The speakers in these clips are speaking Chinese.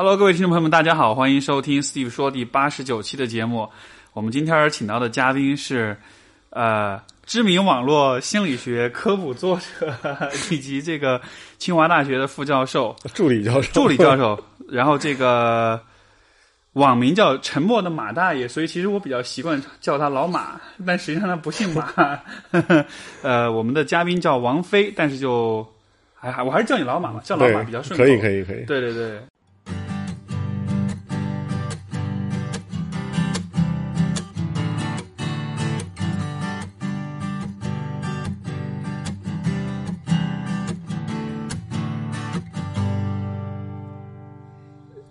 Hello，各位听众朋友们，大家好，欢迎收听 Steve 说第八十九期的节目。我们今天请到的嘉宾是，呃，知名网络心理学科普作者，以及这个清华大学的副教授、助理教授、助理教授，然后这个网名叫“沉默的马大爷”，所以其实我比较习惯叫他老马，但实际上他不姓马。呃，我们的嘉宾叫王菲，但是就还还我还是叫你老马吧，叫老马比较顺口。可以，可以，可以。对对对。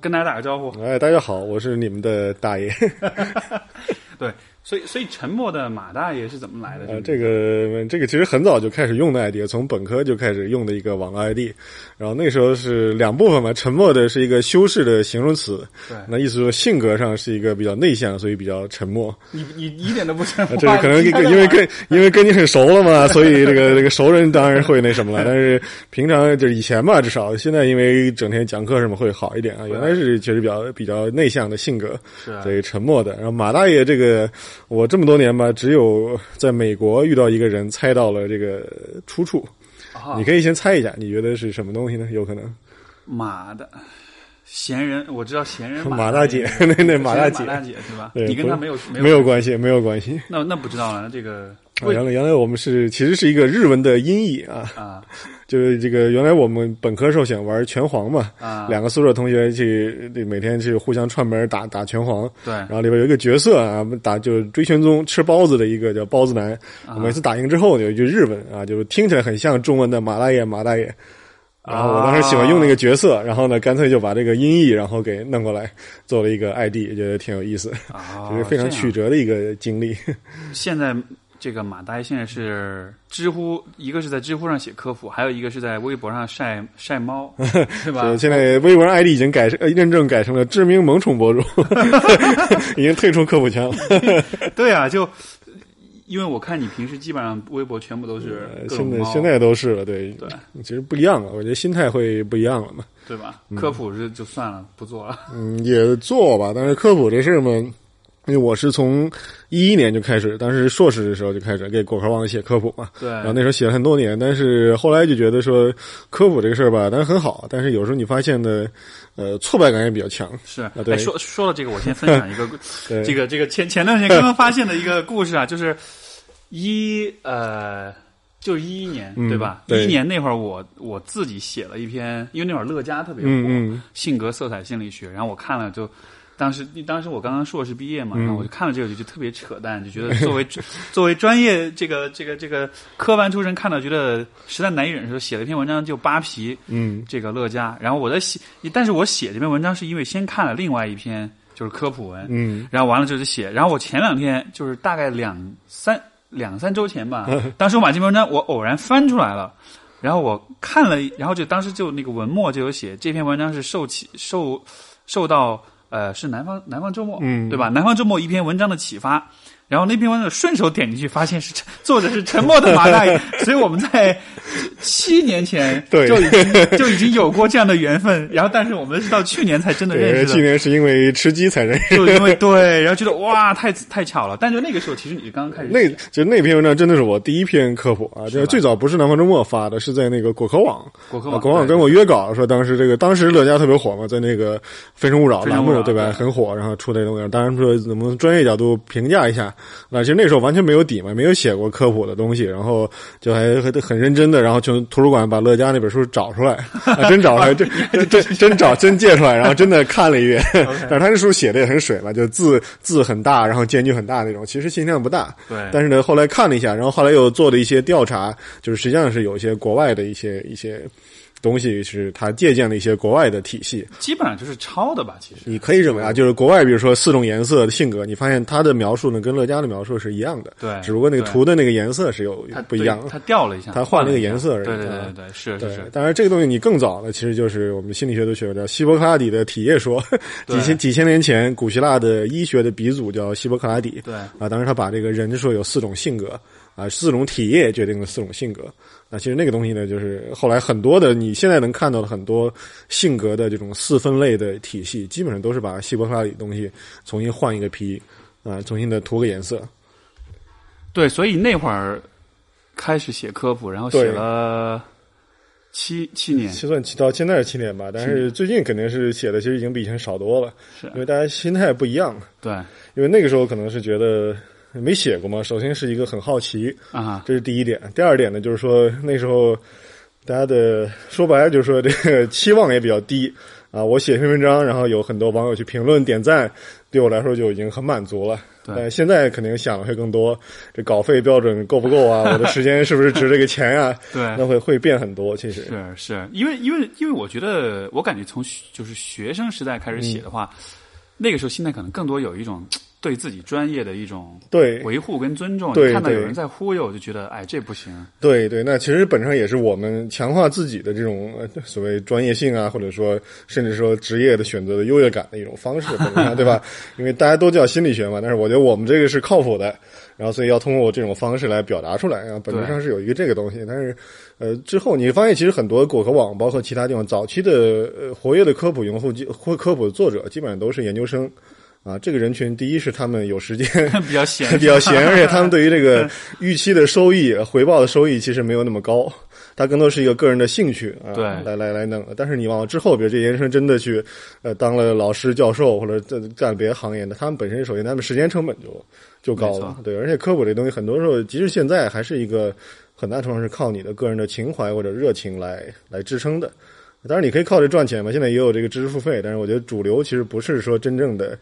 跟大家打个招呼。哎，大家好，我是你们的大爷。对。所以，所以沉默的马大爷是怎么来的？呃，这个，这个其实很早就开始用的 ID，从本科就开始用的一个网络 ID。然后那时候是两部分嘛，沉默的是一个修饰的形容词，对，那意思说性格上是一个比较内向，所以比较沉默。你你一点都不沉 默。这是可能因为跟因为跟你很熟了嘛，所以这个这个熟人当然会那什么了。但是平常就是以前嘛，至少现在因为整天讲课什么会好一点啊。原来是确实比较比较内向的性格，所以沉默的。然后马大爷这个。我这么多年吧，只有在美国遇到一个人猜到了这个出处。你可以先猜一下，你觉得是什么东西呢？有可能。马的闲人，我知道闲人马大姐，那那马大姐，马大姐是吧？你跟他没有没有关系，没有关系。那那不知道了，这个。原来原来我们是其实是一个日文的音译啊啊，就是这个原来我们本科时候想玩拳皇嘛啊，两个宿舍同学去每天去互相串门打打拳皇，对，然后里边有一个角色啊，打就追拳宗吃包子的一个叫包子男，每次打赢之后有一句日文啊，就是听起来很像中文的马大爷马大爷，然后我当时喜欢用那个角色，然后呢干脆就把这个音译然后给弄过来做了一个 ID，觉得挺有意思，就是非常曲折的一个经历。现在。这个马大爷现在是知乎，一个是在知乎上写科普，还有一个是在微博上晒晒猫，是吧？现在微博上 ID 已经改成认证改成了知名萌宠博主，已经退出科普圈了。对啊，就因为我看你平时基本上微博全部都是现在现在都是了，对对，其实不一样了，我觉得心态会不一样了嘛，对吧？科普是就算了，不做了。嗯，也做吧，但是科普这事嘛。因为我是从一一年就开始，当时硕士的时候就开始给果壳网写科普嘛。对。然后那时候写了很多年，但是后来就觉得说科普这个事儿吧，当然很好，但是有时候你发现的，呃，挫败感也比较强。是啊，对。说说了这个，我先分享一个，这个这个前前段时间刚刚发现的一个故事啊，就是一呃，就一一年对吧？一一年那会儿，我我自己写了一篇，因为那会儿乐嘉特别火，性格色彩心理学，然后我看了就。当时，当时我刚刚硕士毕业嘛，然后我就看了这个，就就特别扯淡，就觉得作为 作为专业这个这个这个科班出身，看到觉得实在难以忍受，写了一篇文章就扒皮。嗯，这个乐嘉，然后我在写，但是我写这篇文章是因为先看了另外一篇就是科普文，嗯，然后完了就是写，然后我前两天就是大概两三两三周前吧，当时我把这篇文章我偶然翻出来了，然后我看了，然后就当时就那个文末就有写这篇文章是受起受受到。呃，是南方南方周末，嗯，对吧？南方周末一篇文章的启发，然后那篇文章顺手点进去，发现是作者是沉默的马大爷，所以我们在七年前就已经就已经有过这样的缘分。然后，但是我们是到去年才真的认识。去年是因为吃鸡才认识，就因为对，然后觉得哇，太太巧了。但就那个时候，其实你刚刚开始，那就那篇文章真的是我第一篇科普啊，就是最早不是南方周末发的，是在那个果壳网，果壳网，果壳网跟我约稿说，当时这个当时乐嘉特别火嘛，在那个《非诚勿扰》栏目。对吧？很火，然后出这东西。当然说，能不能专业角度评价一下？那其实那时候完全没有底嘛，没有写过科普的东西，然后就还很很认真的，然后从图书馆把乐嘉那本书找出来，真找出来，真 真真找真借出来，然后真的看了一遍。但是他这书写的也很水嘛，就字字很大，然后间距很大那种，其实信息量不大。对。但是呢，后来看了一下，然后后来又做了一些调查，就是实际上是有一些国外的一些一些。东西是他借鉴了一些国外的体系，基本上就是抄的吧。其实你可以认为啊，就是国外，比如说四种颜色的性格，你发现他的描述呢跟乐嘉的描述是一样的，对，只不过那个图的那个颜色是有不一样，他调了一下，他换了个颜色而已。对对对对，是是。当然，这个东西你更早的，其实就是我们心理学都学过叫希波克拉底的体液说，几千几千年前，古希腊的医学的鼻祖叫希波克拉底。对啊，当时他把这个人说有四种性格。啊，四种体液决定了四种性格。那其实那个东西呢，就是后来很多的你现在能看到的很多性格的这种四分类的体系，基本上都是把希伯来语东西重新换一个皮啊，重新的涂个颜色。对，所以那会儿开始写科普，然后写了七七年，就算到现在是七年吧。但是最近肯定是写的，其实已经比以前少多了，是因为大家心态不一样。对，因为那个时候可能是觉得。没写过嘛？首先是一个很好奇啊，这是第一点。第二点呢，就是说那时候大家的说白了就是说这个期望也比较低啊。我写篇文章，然后有很多网友去评论点赞，对我来说就已经很满足了。但现在肯定想的会更多，这稿费标准够不够啊？我的时间是不是值这个钱啊？对，那会会变很多。其实是是因为因为因为我觉得我感觉从就是学生时代开始写的话，那个时候心态可能更多有一种。对自己专业的一种对维护跟尊重，对看到有人在忽悠，就觉得哎，这不行。对对，那其实本身也是我们强化自己的这种所谓专业性啊，或者说甚至说职业的选择的优越感的一种方式，对吧？因为大家都叫心理学嘛，但是我觉得我们这个是靠谱的，然后所以要通过这种方式来表达出来，然后本质上是有一个这个东西。但是呃，之后你发现其实很多果壳网，包括其他地方早期的呃活跃的科普用户或科普的作者，基本上都是研究生。啊，这个人群，第一是他们有时间，比较闲，比较闲，而且他们对于这个 预期的收益、回报的收益其实没有那么高，他更多是一个个人的兴趣啊，对，来来来弄。但是你往之后，比如这研究生真的去呃当了老师、教授或者干干别的行业的，他们本身首先他们时间成本就就高了，对，而且科普这东西很多时候，即使现在还是一个很大程度上是靠你的个人的情怀或者热情来来支撑的。当然你可以靠这赚钱嘛，现在也有这个知识付费，但是我觉得主流其实不是说真正的。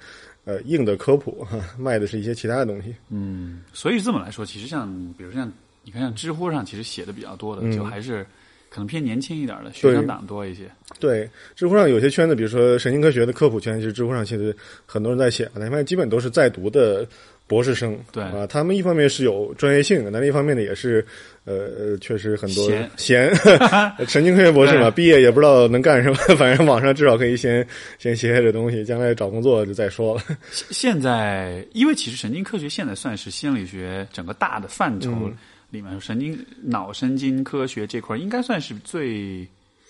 呃，硬的科普卖的是一些其他的东西。嗯，所以这么来说，其实像比如像你看，像知乎上其实写的比较多的，就还是可能偏年轻一点的学生党多一些。对，知乎上有些圈子，比如说神经科学的科普圈，其实知乎上其实很多人在写，那发现基本都是在读的。博士生对啊，他们一方面是有专业性的，但另一方面呢，也是呃，确实很多闲 神经科学博士嘛，毕业也不知道能干什么，反正网上至少可以先先写写这东西，将来找工作就再说了。现在，因为其实神经科学现在算是心理学整个大的范畴里面，神经脑神经科学这块应该算是最。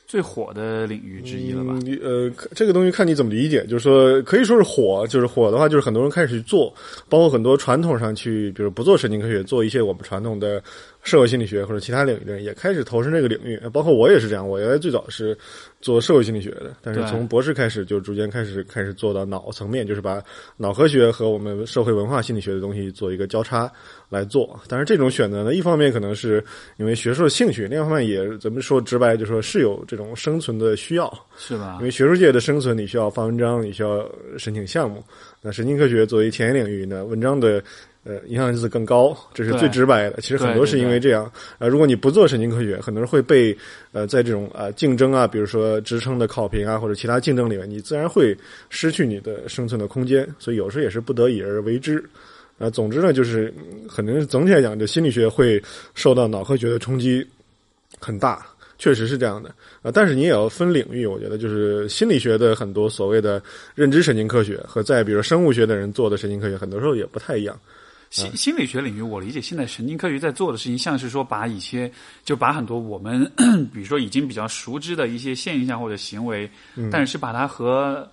最火的领域之一了吧？呃，这个东西看你怎么理解，就是说可以说是火，就是火的话，就是很多人开始去做，包括很多传统上去，比如不做神经科学，做一些我们传统的。社会心理学或者其他领域的人也开始投身这个领域，包括我也是这样。我原来最早是做社会心理学的，但是从博士开始就逐渐开始开始做到脑层面，就是把脑科学和我们社会文化心理学的东西做一个交叉来做。但是这种选择呢，一方面可能是因为学术的兴趣，另一方面也怎么说直白，就说是有这种生存的需要，是吧？因为学术界的生存，你需要发文章，你需要申请项目。那神经科学作为前沿领域呢，文章的。呃，影响因子更高，这是最直白的。其实很多是因为这样。呃，如果你不做神经科学，很多人会被呃在这种啊竞争啊，比如说职称的考评啊，或者其他竞争里面，你自然会失去你的生存的空间。所以有时候也是不得已而为之。呃，总之呢，就是可能总体来讲，这心理学会受到脑科学的冲击很大，确实是这样的。啊，但是你也要分领域，我觉得就是心理学的很多所谓的认知神经科学和在比如生物学的人做的神经科学，很多时候也不太一样。心心理学领域，我理解现在神经科学在做的事情，像是说把一些就把很多我们 比如说已经比较熟知的一些现象或者行为，但是把它和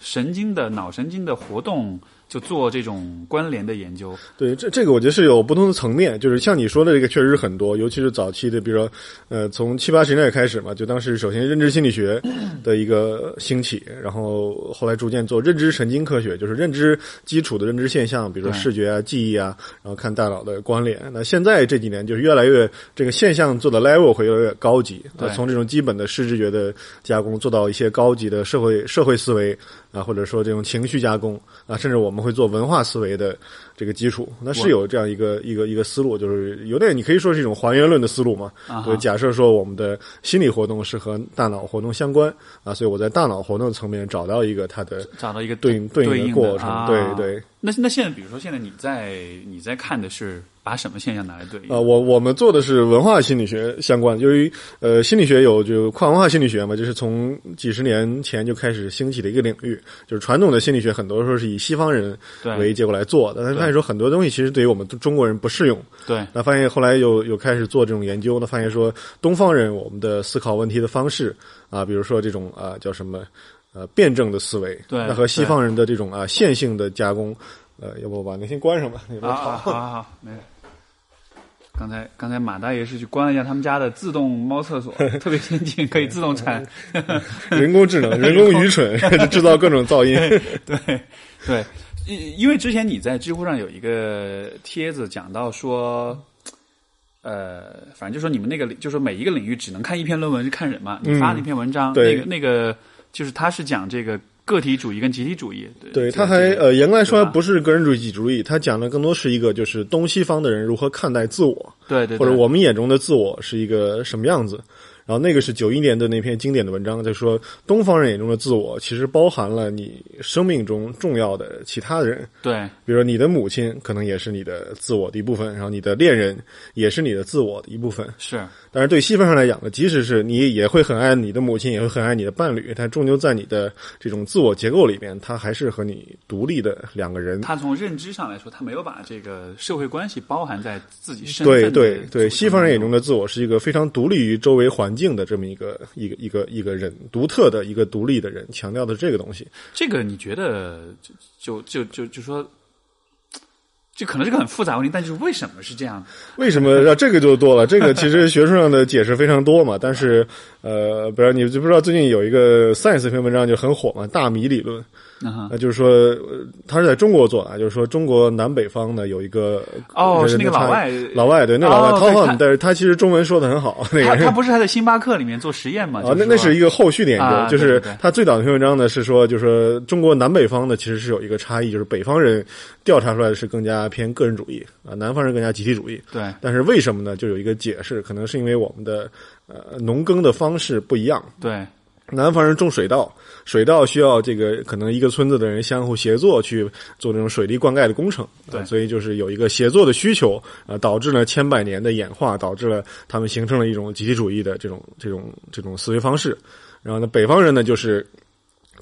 神经的脑神经的活动。就做这种关联的研究，对这这个我觉得是有不同的层面，就是像你说的这个确实是很多，尤其是早期的，比如说，呃，从七八十年代开始嘛，就当时首先认知心理学 的一个兴起，然后后来逐渐做认知神经科学，就是认知基础的认知现象，比如说视觉啊、记忆啊，然后看大脑的关联。那现在这几年就是越来越这个现象做的 level 会越来越高级，从这种基本的视知觉的加工做到一些高级的社会社会思维。啊，或者说这种情绪加工啊，甚至我们会做文化思维的这个基础，那是有这样一个一个一个思路，就是有点你可以说是一种还原论的思路嘛。就假设说我们的心理活动是和大脑活动相关啊，所以我在大脑活动层面找到一个它的找到一个对应对应的过程，对对。那那现在，比如说现在你在你在看的是把什么现象拿来对应？啊，我我们做的是文化心理学相关，由于呃心理学有就跨文化心理学嘛，就是从几十年前就开始兴起的一个领域。就是传统的心理学很多时候是以西方人为结果来做的，但发现说很多东西其实对于我们中国人不适用。对，那发现后来又又开始做这种研究，那发现说东方人我们的思考问题的方式啊，比如说这种啊叫什么呃辩证的思维，对，那和西方人的这种啊线性的加工。呃，要不我把那先关上吧？啊，好好好，没事。刚才刚才马大爷是去关了一下他们家的自动猫厕所，特别先进，可以自动铲。人工智能，人工愚蠢，制造各种噪音。对对，因因为之前你在知乎上有一个帖子讲到说，呃，反正就说你们那个，就说每一个领域只能看一篇论文是看人嘛？你发那篇文章，那个那个就是他是讲这个。个体主义跟集体主义，对，他还呃，严格来说不是个人主义集体主义，他讲的更多是一个就是东西方的人如何看待自我，对对，或者我们眼中的自我是一个什么样子。然后那个是九一年的那篇经典的文章，就说东方人眼中的自我其实包含了你生命中重要的其他的人，对，比如说你的母亲可能也是你的自我的一部分，然后你的恋人也是你的自我的一部分，是。但是对西方人来讲呢，即使是你也会很爱你的母亲，也会很爱你的伴侣，但终究在你的这种自我结构里面，他还是和你独立的两个人。他从认知上来说，他没有把这个社会关系包含在自己身份。对对对，西方人眼中的自我是一个非常独立于周围环境的这么一个一个一个一个人，独特的一个独立的人，强调的这个东西。这个你觉得就就就就就说。这可能是个很复杂问题，但是为什么是这样？为什么？这个就多了。这个其实学术上的解释非常多嘛。但是，呃，不知道你就不知道最近有一个 Science 篇文章就很火嘛，大米理论。那就是说，他是在中国做的，就是说中国南北方呢有一个哦，是那个老外，老外对，那老外涛浩，但是他其实中文说的很好。那个他不是还在星巴克里面做实验嘛？啊，那那是一个后续的研究，就是他最早的篇文章呢是说，就是说中国南北方呢其实是有一个差异，就是北方人调查出来的是更加偏个人主义啊，南方人更加集体主义。对，但是为什么呢？就有一个解释，可能是因为我们的呃农耕的方式不一样。对。南方人种水稻，水稻需要这个可能一个村子的人相互协作去做这种水利灌溉的工程，对，所以就是有一个协作的需求啊，导致了千百年的演化，导致了他们形成了一种集体主义的这种这种这种思维方式。然后呢，北方人呢就是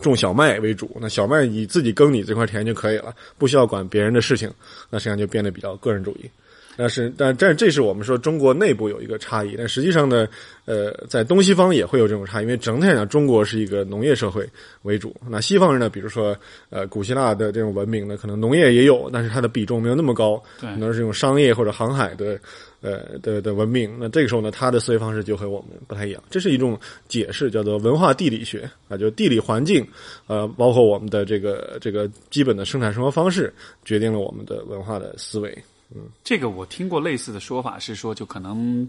种小麦为主，那小麦你自己耕你这块田就可以了，不需要管别人的事情，那实际上就变得比较个人主义。但是，但但这是我们说中国内部有一个差异，但实际上呢，呃，在东西方也会有这种差异，因为整体来讲，中国是一个农业社会为主。那西方人呢，比如说，呃，古希腊的这种文明呢，可能农业也有，但是它的比重没有那么高，可能是用商业或者航海的，呃的的文明。那这个时候呢，他的思维方式就和我们不太一样。这是一种解释，叫做文化地理学啊，就地理环境，呃，包括我们的这个这个基本的生产生活方式，决定了我们的文化的思维。嗯，这个我听过类似的说法，是说就可能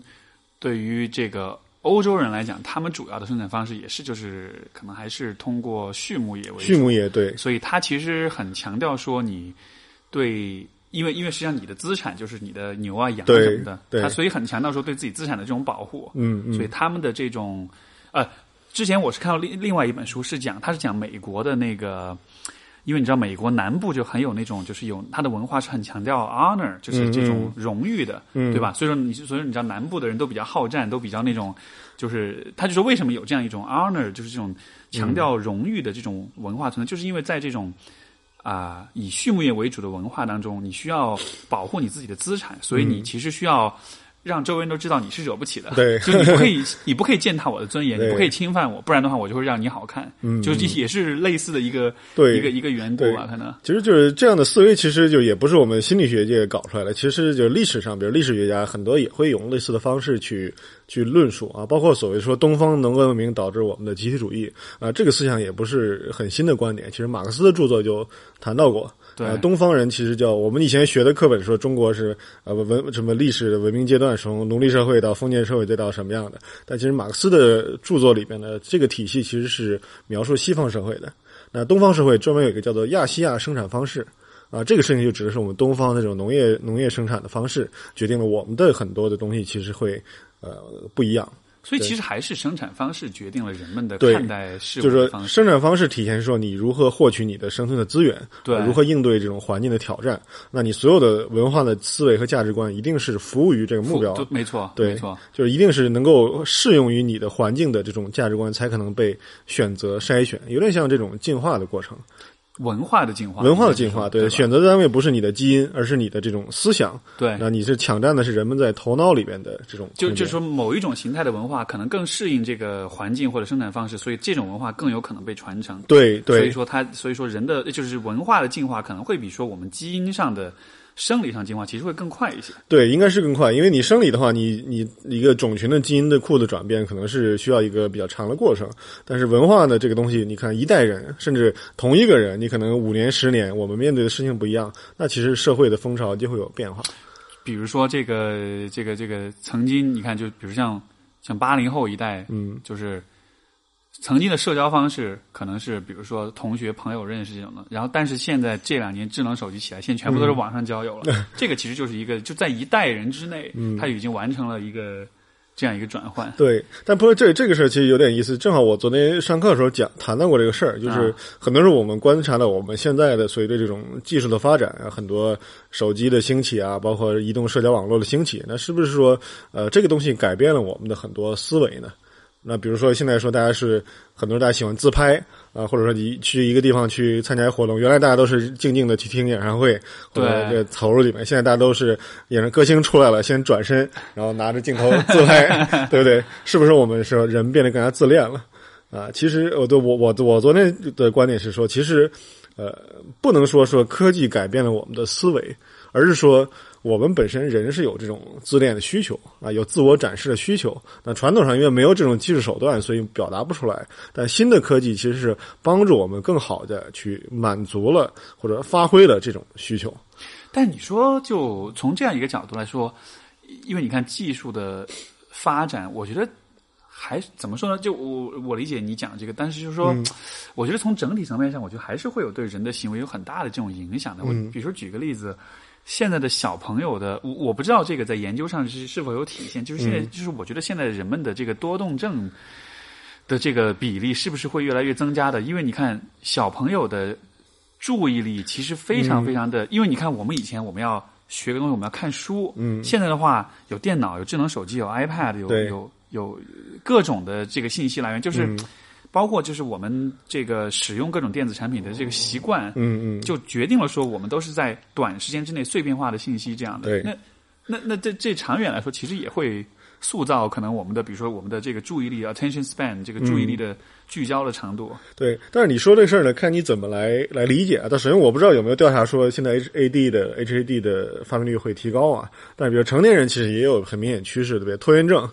对于这个欧洲人来讲，他们主要的生产方式也是就是可能还是通过畜牧业为主。畜牧业对，所以他其实很强调说你对，因为因为实际上你的资产就是你的牛啊羊啊什么的，对，他所以很强调说对自己资产的这种保护。嗯嗯，所以他们的这种呃，之前我是看到另另外一本书是讲，他是讲美国的那个。因为你知道，美国南部就很有那种，就是有它的文化是很强调 honor，就是这种荣誉的，对吧？所以说你，所以说你知道，南部的人都比较好战，都比较那种，就是他就说为什么有这样一种 honor，就是这种强调荣誉的这种文化存在，就是因为在这种啊以畜牧业为主的文化当中，你需要保护你自己的资产，所以你其实需要。让周围人都知道你是惹不起的，对，就你不可以，你不可以践踏我的尊严，你不可以侵犯我，不然的话，我就会让你好看。嗯，就也是类似的一个对一个一个缘故吧，可能。其实就是这样的思维，其实就也不是我们心理学界搞出来的，其实就历史上，比如历史学家很多也会用类似的方式去去论述啊，包括所谓说东方农耕文明导致我们的集体主义啊，这个思想也不是很新的观点，其实马克思的著作就谈到过。对，东方人其实叫我们以前学的课本说中国是呃文什么历史的文明阶段，从奴隶社会到封建社会再到什么样的？但其实马克思的著作里边呢，这个体系其实是描述西方社会的。那东方社会专门有一个叫做亚细亚生产方式啊，这个事情就指的是我们东方那种农业农业生产的方式，决定了我们的很多的东西其实会呃不一样。所以其实还是生产方式决定了人们的看待事物的方式。生产方式体现说你如何获取你的生存的资源，对，如何应对这种环境的挑战。那你所有的文化的思维和价值观一定是服务于这个目标，没错，对，没错，就是一定是能够适用于你的环境的这种价值观，才可能被选择筛选，有点像这种进化的过程。文化的进化，文化的进化，对，选择单位不是你的基因，而是你的这种思想。对，那你是抢占的是人们在头脑里边的这种。就就是说，某一种形态的文化可能更适应这个环境或者生产方式，所以这种文化更有可能被传承。对对，所以说它，所以说人的就是文化的进化可能会比说我们基因上的。生理上进化其实会更快一些，对，应该是更快，因为你生理的话，你你一个种群的基因的库的转变，可能是需要一个比较长的过程。但是文化的这个东西，你看一代人，甚至同一个人，你可能五年、十年，我们面对的事情不一样，那其实社会的风潮就会有变化。比如说这个这个这个，曾经你看，就比如像像八零后一代，嗯，就是。曾经的社交方式可能是，比如说同学、朋友认识这种的，然后但是现在这两年智能手机起来，现在全部都是网上交友了。这个其实就是一个就在一代人之内，他已经完成了一个这样一个转换。对，但不过这这个事儿其实有点意思。正好我昨天上课的时候讲谈到过这个事儿，就是很多时候我们观察到我们现在的随着这种技术的发展啊，很多手机的兴起啊，包括移动社交网络的兴起，那是不是说呃这个东西改变了我们的很多思维呢？那比如说，现在说大家是很多人大家喜欢自拍啊，或者说你去一个地方去参加活动，原来大家都是静静的去听演唱会，或者这投入里面。现在大家都是演唱歌星出来了，先转身，然后拿着镜头自拍，对不对？是不是我们说人变得更加自恋了？啊，其实我对我我我昨天的观点是说，其实呃，不能说说科技改变了我们的思维，而是说。我们本身人是有这种自恋的需求啊，有自我展示的需求。那传统上因为没有这种技术手段，所以表达不出来。但新的科技其实是帮助我们更好的去满足了或者发挥了这种需求。但你说，就从这样一个角度来说，因为你看技术的发展，我觉得还怎么说呢？就我我理解你讲这个，但是就是说，我觉得从整体层面上，我觉得还是会有对人的行为有很大的这种影响的。我比如说举个例子。现在的小朋友的，我我不知道这个在研究上是是否有体现。就是现在，就是我觉得现在人们的这个多动症的这个比例是不是会越来越增加的？因为你看小朋友的注意力其实非常非常的，因为你看我们以前我们要学个东西，我们要看书，嗯，现在的话有电脑、有智能手机、有 iPad、有有有各种的这个信息来源，就是。包括就是我们这个使用各种电子产品的这个习惯，嗯嗯，就决定了说我们都是在短时间之内碎片化的信息这样的。对，那那那这这长远来说，其实也会塑造可能我们的，比如说我们的这个注意力 attention span 这个注意力的聚焦的长度。对，但是你说这事儿呢，看你怎么来来理解啊。但首先我不知道有没有调查说现在 HAD 的 HAD 的发病率会提高啊。但是比如成年人其实也有很明显趋势，对不对？拖延症。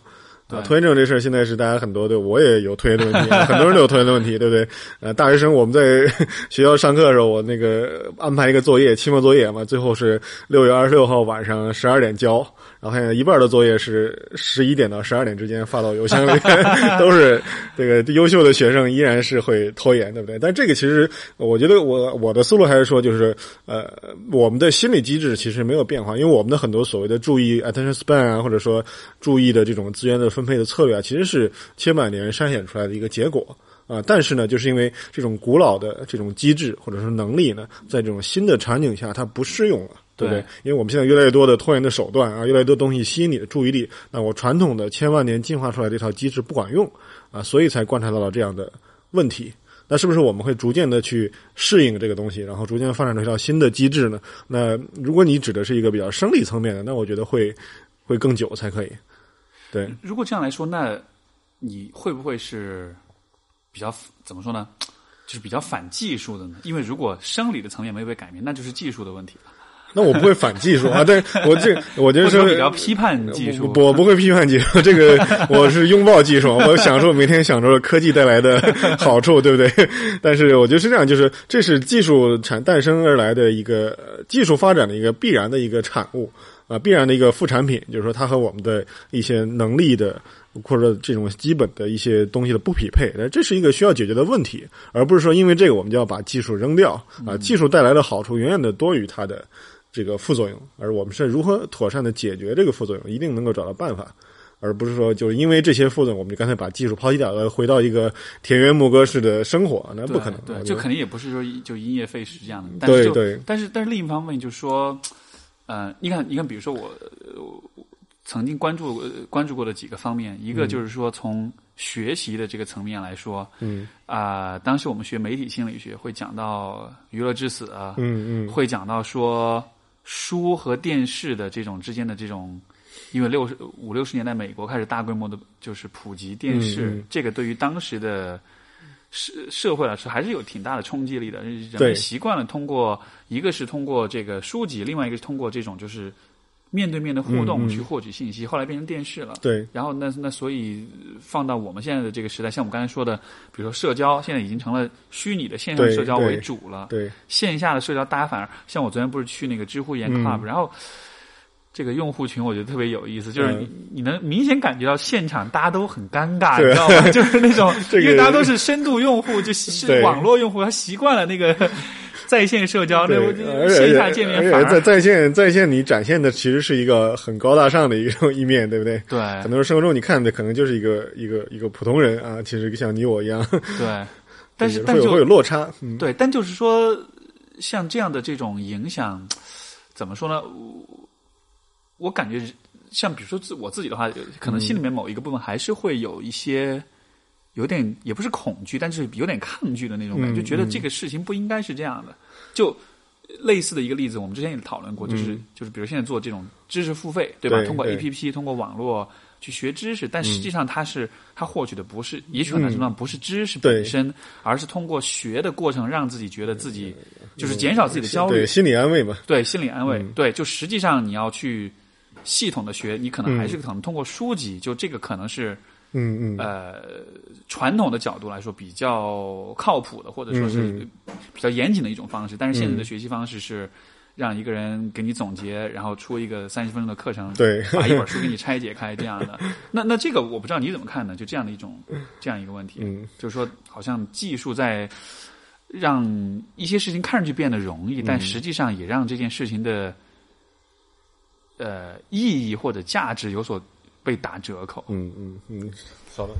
啊，拖延症这事儿现在是大家很多对，我也有拖延的问题，很多人都有拖延的问题，对不对？呃，大学生我们在 学校上课的时候，我那个安排一个作业，期末作业嘛，最后是六月二十六号晚上十二点交。然后现在一半的作业是十一点到十二点之间发到邮箱里，都是这个优秀的学生依然是会拖延，对不对？但这个其实我觉得我我的思路还是说，就是呃，我们的心理机制其实没有变化，因为我们的很多所谓的注意 attention span 啊，或者说注意的这种资源的分配的策略啊，其实是千百年筛选出来的一个结果啊。但是呢，就是因为这种古老的这种机制或者说能力呢，在这种新的场景下它不适用了。对不对？因为我们现在越来越多的拖延的手段啊，越来越多东西吸引你的注意力，那我传统的千万年进化出来这套机制不管用啊，所以才观察到了这样的问题。那是不是我们会逐渐的去适应这个东西，然后逐渐发展出一套新的机制呢？那如果你指的是一个比较生理层面的，那我觉得会会更久才可以。对，如果这样来说，那你会不会是比较怎么说呢？就是比较反技术的呢？因为如果生理的层面没有被改变，那就是技术的问题了。那我不会反技术啊，对我这我就是比较批判技术，我不会批判技术，这个我是拥抱技术，我享受每天享受科技带来的好处，对不对？但是我觉得是这样，就是这是技术产诞生而来的一个技术发展的一个必然的一个产物啊，必然的一个副产品，就是说它和我们的一些能力的或者这种基本的一些东西的不匹配，这是一个需要解决的问题，而不是说因为这个我们就要把技术扔掉啊，技术带来的好处远远的多于它的。这个副作用，而我们是如何妥善的解决这个副作用，一定能够找到办法，而不是说就是因为这些副作用，我们就干脆把技术抛弃掉，了，回到一个田园牧歌式的生活，那不可能。对，就肯定也不是说就因噎废食这样的。对对。但是但是另一方面就是说，呃，你看你看，比如说我曾经关注关注过的几个方面，一个就是说从学习的这个层面来说，嗯啊，当时我们学媒体心理学会讲到娱乐至死啊，嗯嗯，会讲到说书和电视的这种之间的这种。因为六十五六十年代，美国开始大规模的，就是普及电视，这个对于当时的社社会来说，还是有挺大的冲击力的。人们习惯了通过，一个是通过这个书籍，另外一个是通过这种就是面对面的互动去获取信息。后来变成电视了，对。然后那那所以放到我们现在的这个时代，像我们刚才说的，比如说社交，现在已经成了虚拟的线上社交为主了。对。线下的社交，大家反而像我昨天不是去那个知乎研 club，然后。这个用户群我觉得特别有意思，就是你你能明显感觉到现场大家都很尴尬，你知道吗？就是那种，因为大家都是深度用户，就是网络用户，他习惯了那个在线社交，对线下见面反而在在线在线你展现的其实是一个很高大上的一种一面，对不对？对，很多人生活中你看的可能就是一个一个一个普通人啊，其实像你我一样。对，但是但就会有落差。对，但就是说，像这样的这种影响，怎么说呢？我感觉，像比如说自我自己的话，可能心里面某一个部分还是会有一些，有点也不是恐惧，但是有点抗拒的那种感觉，就觉得这个事情不应该是这样的。就类似的一个例子，我们之前也讨论过，就是就是比如现在做这种知识付费，对吧？通过 A P P，通过网络去学知识，但实际上它是它获取的不是，也许很大程度上不是知识本身，而是通过学的过程让自己觉得自己就是减少自己的焦虑，心理安慰嘛？对，心理安慰。对，就实际上你要去。系统的学，你可能还是可能通过书籍，就这个可能是，嗯嗯，呃，传统的角度来说比较靠谱的，或者说是比较严谨的一种方式。但是现在的学习方式是让一个人给你总结，然后出一个三十分钟的课程，对，把一本书给你拆解开这样的。那那这个我不知道你怎么看呢？就这样的一种这样一个问题，嗯，就是说好像技术在让一些事情看上去变得容易，但实际上也让这件事情的。呃，意义或者价值有所被打折扣。嗯嗯嗯，稍等。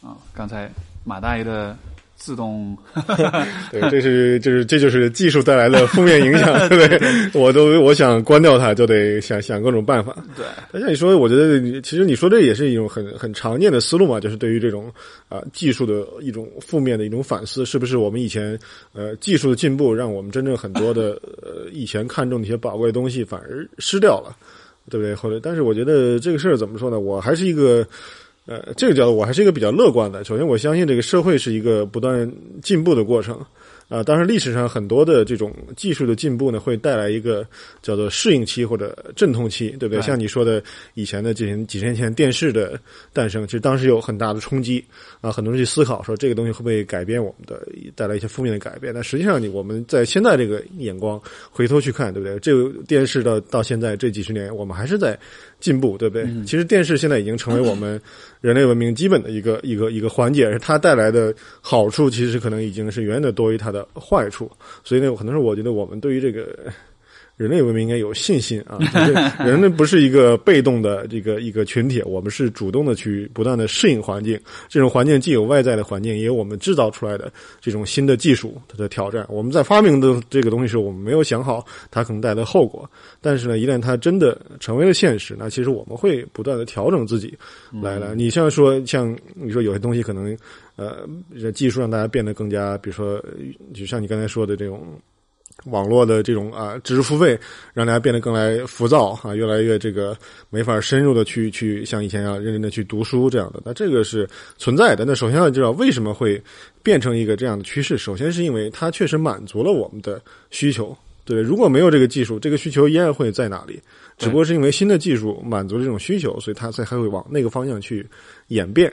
啊，刚才马大爷的自动，对，这是就是这就是技术带来的负面影响，对不对？我都我想关掉它，就得想想各种办法。对，但像你说，我觉得其实你说这也是一种很很常见的思路嘛，就是对于这种啊技术的一种负面的一种反思，是不是我们以前呃技术的进步，让我们真正很多的呃以前看重的一些宝贵的东西反而失掉了，对不对？或者，但是我觉得这个事儿怎么说呢？我还是一个。呃，这个角度我还是一个比较乐观的。首先，我相信这个社会是一个不断进步的过程。啊，当然，历史上很多的这种技术的进步呢，会带来一个叫做适应期或者阵痛期，对不对？像你说的，以前的几年几十年前电视的诞生，其实当时有很大的冲击啊，很多人去思考说这个东西会不会改变我们的，带来一些负面的改变。但实际上，你我们在现在这个眼光回头去看，对不对？这个电视到到现在这几十年，我们还是在进步，对不对？其实电视现在已经成为我们人类文明基本的一个一个一个环节，而它带来的好处，其实可能已经是远远的多于它的。坏处，所以呢，可能是我觉得我们对于这个。人类文明应该有信心啊！人类不是一个被动的这个一个群体，我们是主动的去不断的适应环境。这种环境既有外在的环境，也有我们制造出来的这种新的技术它的挑战。我们在发明的这个东西时，我们没有想好它可能带来的后果。但是呢，一旦它真的成为了现实，那其实我们会不断的调整自己来了。你像说，像你说有些东西可能呃，技术让大家变得更加，比如说，就像你刚才说的这种。网络的这种啊知识付费，让大家变得更来浮躁啊，越来越这个没法深入的去去像以前一样认真的去读书这样的。那这个是存在的。那首先要知道为什么会变成一个这样的趋势。首先是因为它确实满足了我们的需求，对。如果没有这个技术，这个需求依然会在哪里？只不过是因为新的技术满足这种需求，所以它才还会往那个方向去演变。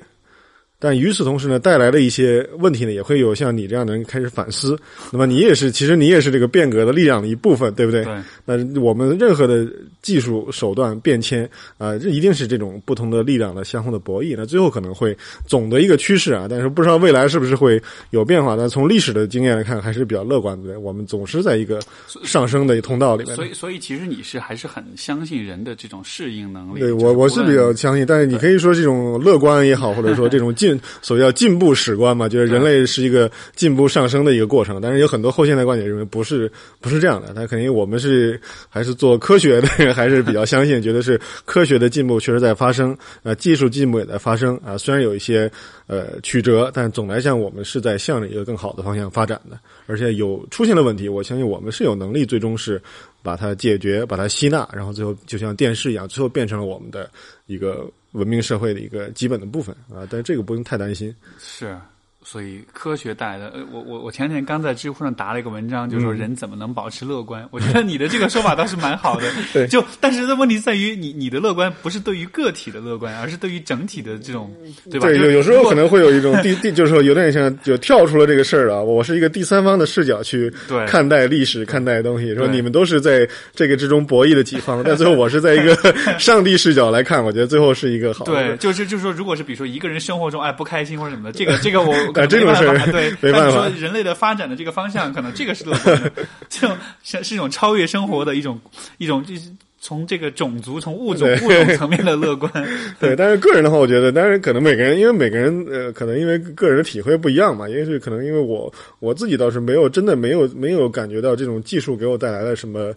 但与此同时呢，带来的一些问题呢，也会有像你这样的人开始反思。那么你也是，其实你也是这个变革的力量的一部分，对不对？对。那我们任何的技术手段变迁啊，这一定是这种不同的力量的相互的博弈。那最后可能会总的一个趋势啊，但是不知道未来是不是会有变化。但从历史的经验来看，还是比较乐观的。我们总是在一个上升的通道里面。所以，所以其实你是还是很相信人的这种适应能力。对我，我是比较相信。但是你可以说这种乐观也好，或者说这种进所谓叫进步史观嘛，就是人类是一个进步上升的一个过程。但是有很多后现代观点认为不是不是这样的。他肯定我们是还是做科学的，还是比较相信，觉得是科学的进步确实在发生，呃，技术进步也在发生啊。虽然有一些呃曲折，但总来讲我们是在向着一个更好的方向发展的。而且有出现了问题，我相信我们是有能力最终是把它解决、把它吸纳，然后最后就像电视一样，最后变成了我们的一个文明社会的一个基本的部分啊。但是这个不用太担心。是。所以科学带来的，呃，我我我前两天刚在知乎上答了一个文章，就说人怎么能保持乐观？我觉得你的这个说法倒是蛮好的。对，就但是问题在于，你你的乐观不是对于个体的乐观，而是对于整体的这种，对吧？对，有有时候可能会有一种第第，就是说有点像就跳出了这个事儿啊，我是一个第三方的视角去看待历史、看待东西，说你们都是在这个之中博弈的几方，但最后我是在一个 上帝视角来看，我觉得最后是一个好。对，就是就是说，如果是比如说一个人生活中哎不开心或者什么的，这个这个我。啊，这种事儿对，没办法。说人类的发展的这个方向，可能这个是乐观的，这种是是一种超越生活的一种一种，就是从这个种族、从物种物种层面的乐观。对，但是个人的话，我觉得，但是可能每个人，因为每个人呃，可能因为个人的体会不一样嘛，因为是可能因为我我自己倒是没有真的没有没有感觉到这种技术给我带来了什么。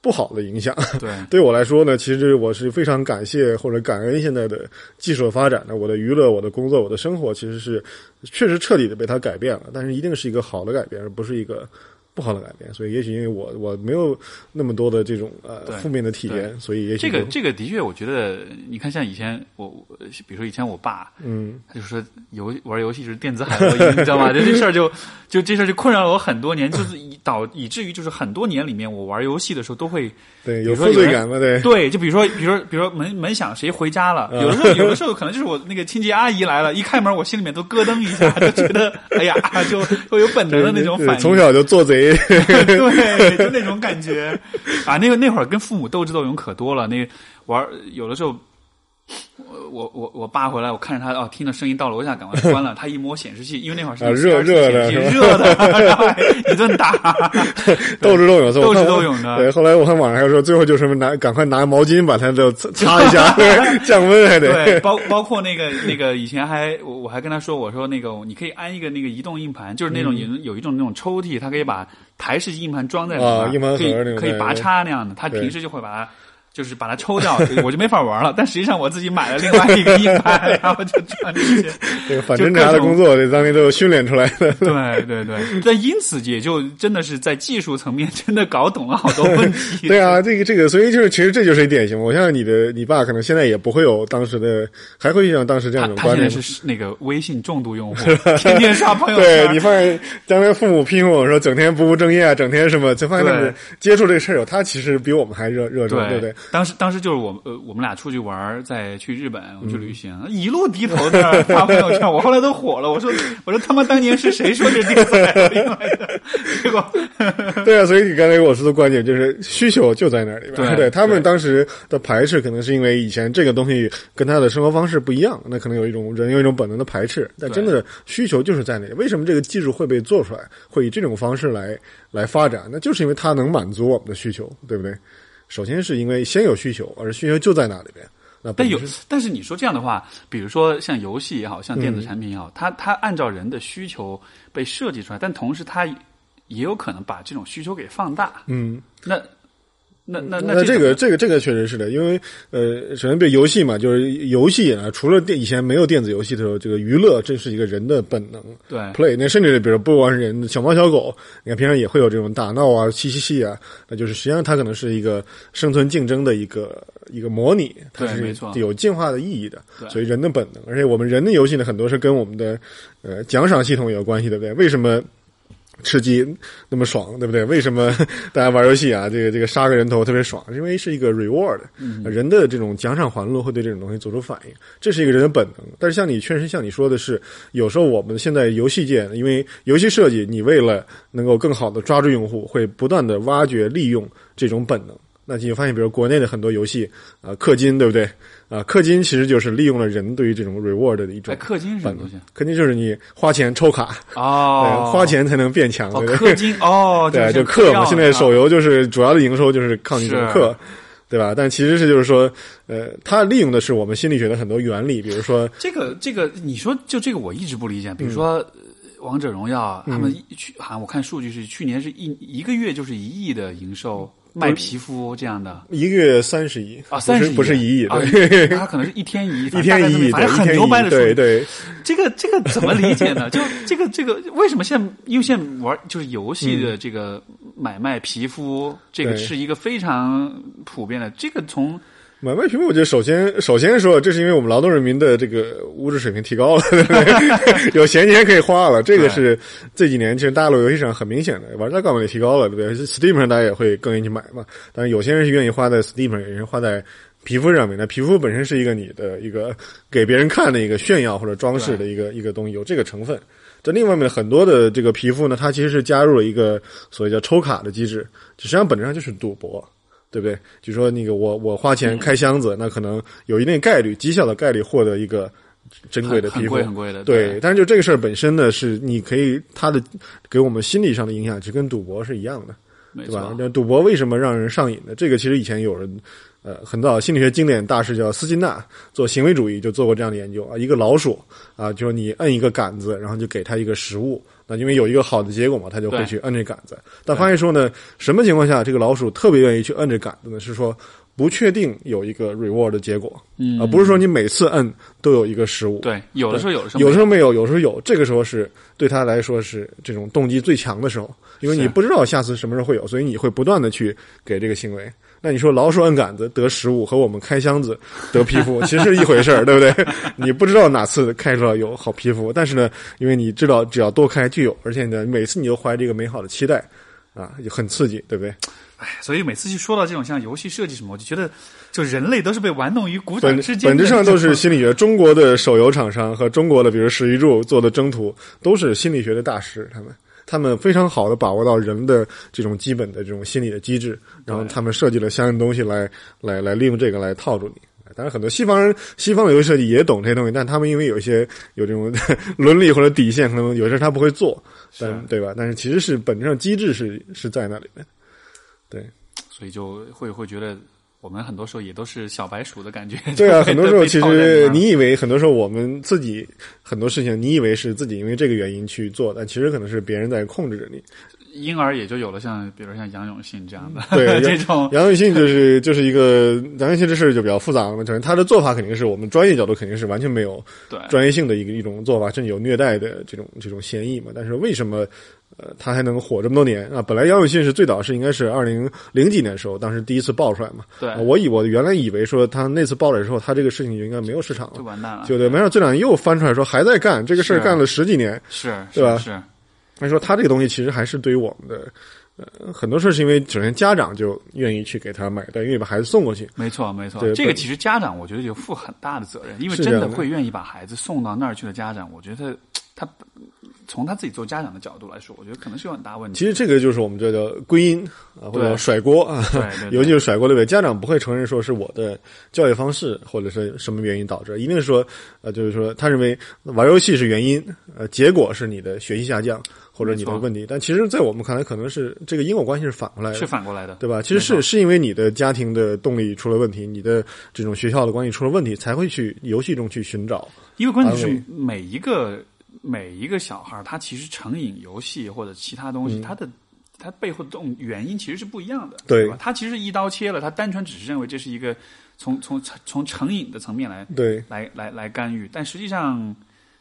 不好的影响，对 对我来说呢，其实我是非常感谢或者感恩现在的技术发展的，我的娱乐、我的工作、我的生活，其实是确实彻底的被它改变了，但是一定是一个好的改变，而不是一个。不好的改变，所以也许因为我我没有那么多的这种呃负面的体验，所以也许这个这个的确，我觉得你看像以前我比如说以前我爸，嗯，他就说游玩游戏就是电子海洛因，你知道吗？就这事儿就就这事儿就困扰了我很多年，就是以导以至于就是很多年里面我玩游戏的时候都会对有负罪感嘛，对对，就比如说比如说比如说门门响谁回家了，有的时候有的时候可能就是我那个清洁阿姨来了，一开门我心里面都咯噔一下，就觉得哎呀，就会有本能的那种反应，从小就做贼。对，就那种感觉啊！那个那会儿跟父母斗智斗勇可多了。那玩有的时候，我我我我爸回来，我看着他哦，听到声音到楼下，赶快 关了。他一摸显示器，因为那会儿是热热的，热的，一顿打，斗智斗勇，斗智斗勇的。对，后来我看网上还说，最后就是拿赶快拿毛巾把它都擦一下，降温还得。对，包包括那个那个以前还我我还跟他说，我说那个你可以安一个那个移动硬盘，就是那种有有一种那种抽屉，它可以把。台式硬盘装在里面，可以可以拔插那样的，他平时就会把它。就是把它抽掉，我就没法玩了。但实际上我自己买了另外一个硬盘，然后就这些。这个反侦查的工作，这当年都训练出来的。对对对，但因此也就真的是在技术层面真的搞懂了好多问题。对啊，这个这个，所以就是其实这就是典型。我相信你的你爸可能现在也不会有当时的，还会像当时这样的观念。他现在是那个微信重度用户，天天刷朋友圈。对你发现将来父母批评我说整天不务正业啊，整天什么，就发现接触这个事儿，他其实比我们还热热衷，对不对？当时，当时就是我呃，我们俩出去玩，在去日本，我去旅行，一路低头的发朋友圈。我后来都火了，我说，我说他妈当年是谁说这电子海洛因来的？结果，对啊，所以你刚才我说的观点就是需求就在那里。对，对他们当时的排斥，可能是因为以前这个东西跟他的生活方式不一样，那可能有一种人有一种本能的排斥。但真的需求就是在那里。为什么这个技术会被做出来，会以这种方式来来发展？那就是因为它能满足我们的需求，对不对？首先是因为先有需求，而需求就在那里边。那但有，但是你说这样的话，比如说像游戏也好像电子产品也好，它它按照人的需求被设计出来，但同时它也有可能把这种需求给放大。嗯，那。那那那这个这个这个确实是的，因为呃，首先对游戏嘛，就是游戏啊，除了电以前没有电子游戏的时候，这个娱乐这是一个人的本能。对，play 那甚至比如不光是人，小猫小狗，你看平常也会有这种打闹啊、嬉戏戏啊，那就是实际上它可能是一个生存竞争的一个一个模拟，它是有进化的意义的。所以人的本能，而且我们人的游戏呢，很多是跟我们的呃奖赏系统有关系，对不对？为什么？吃鸡那么爽，对不对？为什么 大家玩游戏啊？这个这个杀个人头特别爽，因为是一个 reward，人的这种奖赏环路会对这种东西做出反应，这是一个人的本能。但是像你确实像你说的是，有时候我们现在游戏界，因为游戏设计，你为了能够更好的抓住用户，会不断的挖掘利用这种本能。那你发现，比如国内的很多游戏啊，氪金，对不对？啊，氪金其实就是利用了人对于这种 reward 的一种。氪金是什么东西？氪金就是你花钱抽卡哦，花钱才能变强。氪金哦，对，就氪嘛。现在手游就是主要的营收就是靠你这种氪，对吧？但其实是就是说，呃，它利用的是我们心理学的很多原理，比如说这个这个，你说就这个我一直不理解。比如说王者荣耀，他们去好像我看数据是去年是一一个月就是一亿的营收。卖皮肤这样的，一个月三十亿啊，三十不是一亿，对，他可能是一天一亿，一天一亿，反正很牛掰的对对，这个这个怎么理解呢？就这个这个，为什么现在因为现在玩就是游戏的这个买卖皮肤，这个是一个非常普遍的，这个从。买卖皮肤，我觉得首先首先说，这是因为我们劳动人民的这个物质水平提高了，对不对？有闲钱可以花了，这个是这几年其实大陆游戏上很明显的，玩家杠杆也提高了，对不对？Steam 上大家也会更愿意去买嘛。但是有些人是愿意花在 Steam 上，有人花在皮肤上面。那皮肤本身是一个你的一个给别人看的一个炫耀或者装饰的一个一个东西，有这个成分。在另外面很多的这个皮肤呢，它其实是加入了一个所谓叫抽卡的机制，实际上本质上就是赌博。对不对？就说那个我我花钱开箱子，那可能有一定概率，极小的概率获得一个珍贵的皮肤，很贵很贵的。对，但是就这个事儿本身呢，是你可以它的给我们心理上的影响，就跟赌博是一样的，对吧？那赌博为什么让人上瘾呢？这个其实以前有人呃很早心理学经典大师叫斯金纳做行为主义就做过这样的研究啊，一个老鼠啊，就是你摁一个杆子，然后就给它一个食物。那因为有一个好的结果嘛，他就会去摁这杆子。但发现说呢，什么情况下这个老鼠特别愿意去摁这杆子呢？是说不确定有一个 reward 的结果，嗯，而不是说你每次摁都有一个失误。对，有的时候有有时候没有，有时候有。这个时候是对他来说是这种动机最强的时候，因为你不知道下次什么时候会有，所以你会不断的去给这个行为。那你说老鼠按杆子得食物和我们开箱子 得皮肤其实是一回事儿，对不对？你不知道哪次开出来有好皮肤，但是呢，因为你知道只要多开就有，而且呢，每次你都怀着一个美好的期待，啊，就很刺激，对不对？哎，所以每次去说到这种像游戏设计什么，我就觉得，就人类都是被玩弄于股掌之间。本质上都是心理学。中国的手游厂商和中国的，比如史玉柱做的征途，都是心理学的大师，他们。他们非常好的把握到人的这种基本的这种心理的机制，然后他们设计了相应东西来来来利用这个来套住你。当然，很多西方人西方的游戏设计也懂这些东西，但他们因为有一些有这种 伦理或者底线，可能有些他不会做，但对吧？但是其实是本质上机制是是在那里面，对，所以就会会觉得。我们很多时候也都是小白鼠的感觉。对啊，很多时候其实你以为很多时候我们自己很多事情，你以为是自己因为这个原因去做，但其实可能是别人在控制着你。因而也就有了像比如像杨永信这样的对 这种杨永信就是就是一个杨永信这事就比较复杂了嘛。他的做法肯定是我们专业角度肯定是完全没有对专业性的一个一种做法，甚至有虐待的这种这种嫌疑嘛。但是为什么？呃，他还能火这么多年啊！本来杨永信是最早是应该是二零零几年的时候，当时第一次爆出来嘛。对，我以我原来以为说他那次爆了之后，他这个事情就应该没有市场了，就完蛋了。就对，没想到这两年又翻出来说还在干这个事儿，干了十几年，是，对吧？是。他说他这个东西其实还是对于我们的，呃，很多事是因为首先家长就愿意去给他买单，愿意把孩子送过去。没错，没错。这个其实家长我觉得就负很大的责任，因为真的会愿意把孩子送到那儿去的家长，我觉得他。从他自己做家长的角度来说，我觉得可能是有很大问题。其实这个就是我们这叫归因啊，或者甩锅啊，尤其是甩锅对不对？家长不会承认说是我的教育方式或者是什么原因导致，一定是说呃，就是说他认为玩游戏是原因，呃，结果是你的学习下降或者你的问题。但其实，在我们看来，可能是这个因果关系是反过来的，是反过来的，对吧？其实是是因为你的家庭的动力出了问题，你的这种学校的关系出了问题，才会去游戏中去寻找。因为关键是每一个。每一个小孩他其实成瘾游戏或者其他东西，他的他背后的动原因其实是不一样的，对吧？他其实一刀切了，他单纯只是认为这是一个从从从成瘾的层面来对来来来干预，但实际上，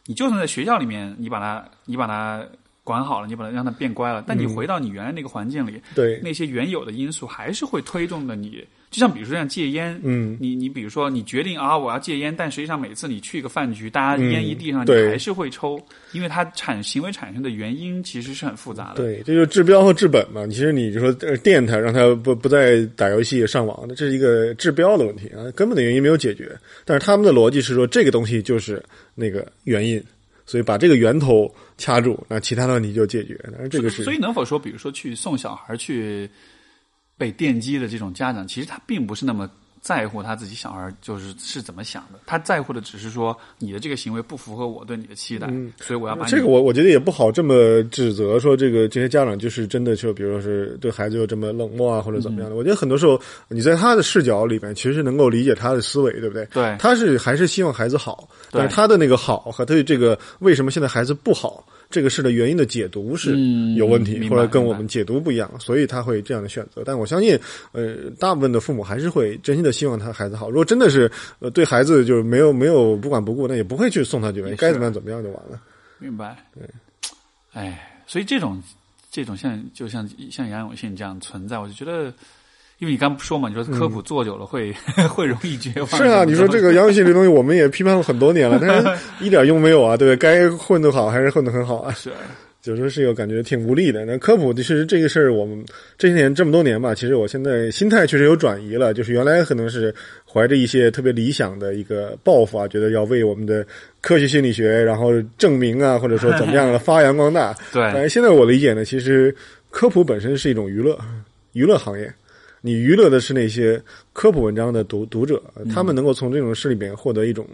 你就算在学校里面，你把他你把他管好了，你把他让他变乖了，但你回到你原来那个环境里，对那些原有的因素还是会推动的你。就像比如说像戒烟，嗯，你你比如说你决定啊我要戒烟，但实际上每次你去一个饭局，大家烟一地上，你还是会抽，因为它产行为产生的原因其实是很复杂的。对，这就是治标和治本嘛。其实你就说电他，让他不不再打游戏上网，那这是一个治标的问题啊，根本的原因没有解决。但是他们的逻辑是说这个东西就是那个原因。所以把这个源头掐住，那其他的问题就解决。但是这个是，所以能否说，比如说去送小孩去被电击的这种家长，其实他并不是那么。在乎他自己小孩就是是怎么想的，他在乎的只是说你的这个行为不符合我对你的期待，所以我要把这个我我觉得也不好这么指责说这个这些家长就是真的就比如说是对孩子又这么冷漠啊或者怎么样的。我觉得很多时候你在他的视角里面其实是能够理解他的思维，对不对？对，他是还是希望孩子好，但是他的那个好和他对这个为什么现在孩子不好。这个事的原因的解读是有问题，或者跟我们解读不一样，所以他会这样的选择。但我相信，呃，大部分的父母还是会真心的希望他孩子好。如果真的是呃对孩子就是没有没有不管不顾，那也不会去送他去，该怎么样怎么样就完了。明白。对。哎，所以这种这种像就像像杨永信这样存在，我就觉得。因为你刚不说嘛，你说科普做久了会 会容易绝望。是啊，你说这个阳性这东西，我们也批判了很多年了，但是 一点用没有啊，对不对？该混得好还是混得很好啊。是，有时候是有感觉挺无力的。那科普其实这个事儿，我们这些年这么多年吧，其实我现在心态确实有转移了。就是原来可能是怀着一些特别理想的一个抱负啊，觉得要为我们的科学心理学然后证明啊，或者说怎么样的发扬光大。对。但是现在我理解呢，其实科普本身是一种娱乐，娱乐行业。你娱乐的是那些科普文章的读读者，他们能够从这种事里面获得一种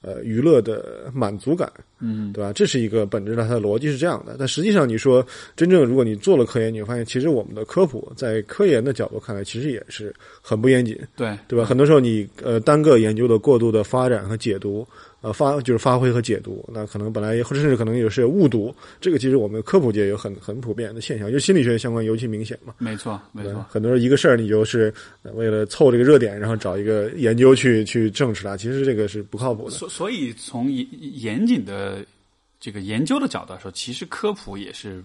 呃娱乐的满足感，嗯，对吧？这是一个本质的，它的逻辑是这样的。但实际上，你说真正如果你做了科研，你会发现，其实我们的科普在科研的角度看来，其实也是很不严谨，对对吧？很多时候你呃单个研究的过度的发展和解读。呃，发就是发挥和解读，那可能本来或者甚至可能有是误读，这个其实我们科普界有很很普遍的现象，就心理学相关尤其明显嘛。没错，没错。很多人一个事儿，你就是为了凑这个热点，然后找一个研究去去证实它，其实这个是不靠谱的。所所以从严严谨的这个研究的角度来说，其实科普也是。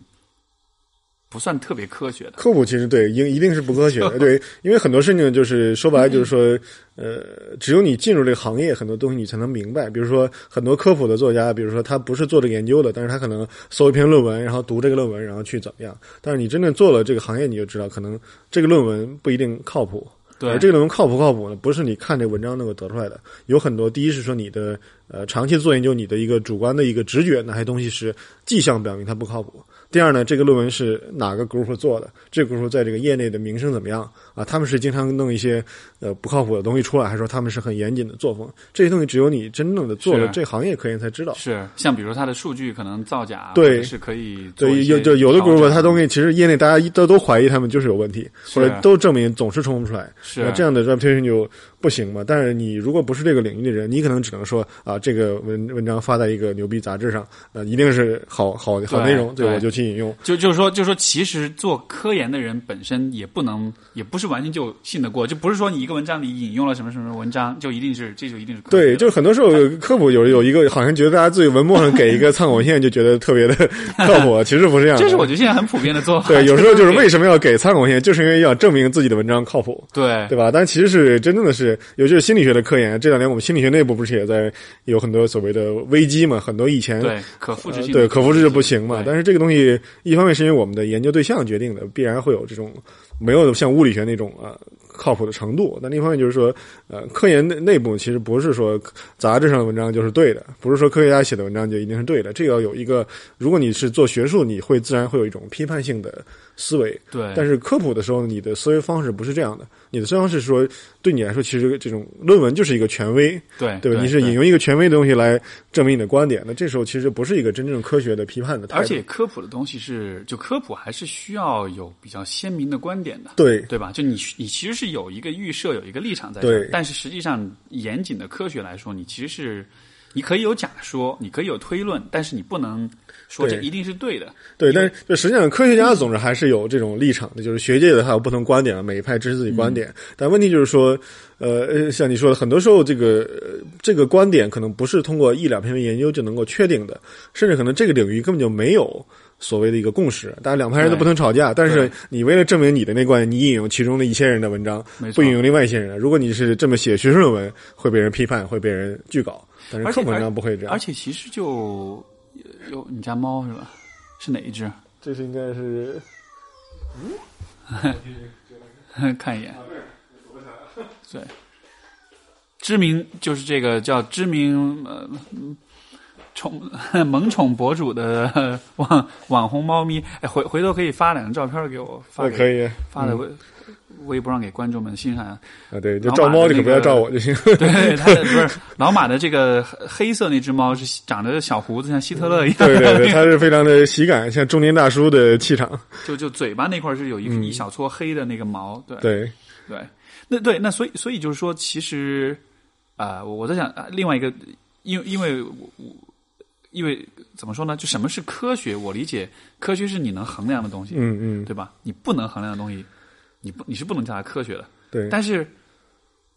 不算特别科学的科普，其实对，应一定是不科学的。对，因为很多事情就是说白了，就是说，呃，只有你进入这个行业，很多东西你才能明白。比如说，很多科普的作家，比如说他不是做这个研究的，但是他可能搜一篇论文，然后读这个论文，然后去怎么样。但是你真正做了这个行业，你就知道，可能这个论文不一定靠谱。对，这个论文靠不靠谱呢？不是你看这文章能够得出来的。有很多，第一是说你的呃长期做研究，你的一个主观的一个直觉，哪些东西是迹象表明它不靠谱。第二呢，这个论文是哪个 group 做的？这个 group 在这个业内的名声怎么样啊？他们是经常弄一些呃不靠谱的东西出来，还是说他们是很严谨的作风？这些东西只有你真正的做了这行业科研才知道。是，像比如它的数据可能造假，对，是可以。对，有就有的 group 它东西其实业内大家都都怀疑他们就是有问题，或者都证明总是冲不出来。是这样的 reputation 就不行嘛？但是你如果不是这个领域的人，你可能只能说啊，这个文文章发在一个牛逼杂志上，呃，一定是好好好内容，对，我就去引用。就就是。说，就是说，其实做科研的人本身也不能，也不是完全就信得过，就不是说你一个文章里引用了什么什么文章，就一定是，这就一定是对，就是很多时候有科普有有一个，好像觉得大家自己文末上给一个参考线，就觉得特别的 靠谱，其实不是这样。这是我觉得现在很普遍的做法。对，有时候就是为什么要给参考线，就是因为要证明自己的文章靠谱，对对吧？但其实是真正的是，尤其是心理学的科研，这两年我们心理学内部不是也在有很多所谓的危机嘛？很多以前对可复制性对可复制就不行嘛。但是这个东西，一方面是因为我们的研究对象。决定的，必然会有这种没有像物理学那种啊靠谱的程度。那另一方面就是说，呃，科研内内部其实不是说杂志上的文章就是对的，不是说科学家写的文章就一定是对的。这个要有一个，如果你是做学术，你会自然会有一种批判性的思维。对，但是科普的时候，你的思维方式不是这样的。你的思维方式是说，对你来说，其实这种论文就是一个权威，对对吧？你是引用一个权威的东西来证明你的观点，那这时候其实不是一个真正科学的批判的态度。而且科普的东西是，就科普还是需要有比较鲜明的观点的，对对吧？就你你其实是有一个预设，有一个立场在这，但是实际上严谨的科学来说，你其实是你可以有假说，你可以有推论，但是你不能。说这一定是对的，对，但是就实际上科学家总是还是有这种立场的，就是学界的他有不同观点，每一派支持自己观点。但问题就是说，呃，像你说的，很多时候这个这个观点可能不是通过一两篇研究就能够确定的，甚至可能这个领域根本就没有所谓的一个共识，大家两派人都不能吵架，但是你为了证明你的那观点你引用其中的一些人的文章，不引用另外一些人。如果你是这么写学术论文，会被人批判，会被人拒稿。但是课本上不会这样。而且其实就有你家猫是吧？是哪一只？这是应该是，嗯，看一眼。对，知名就是这个叫知名呃。宠萌宠博主的网网红猫咪，哎，回回头可以发两张照片给我，发可以发在微微博上给观众们欣赏啊。对，就照猫就可不要照我就行。对，他的不是老马的这个黑色那只猫是长着小胡子，像希特勒一样。对对对，它 是非常的喜感，像中年大叔的气场。就就嘴巴那块是有一一小撮黑的那个毛，对对对。那对那所以所以就是说，其实啊，我在想另外一个，因因为我我。因为怎么说呢？就什么是科学？我理解，科学是你能衡量的东西，嗯嗯，对吧？你不能衡量的东西，你不你是不能叫它科学的。对。但是，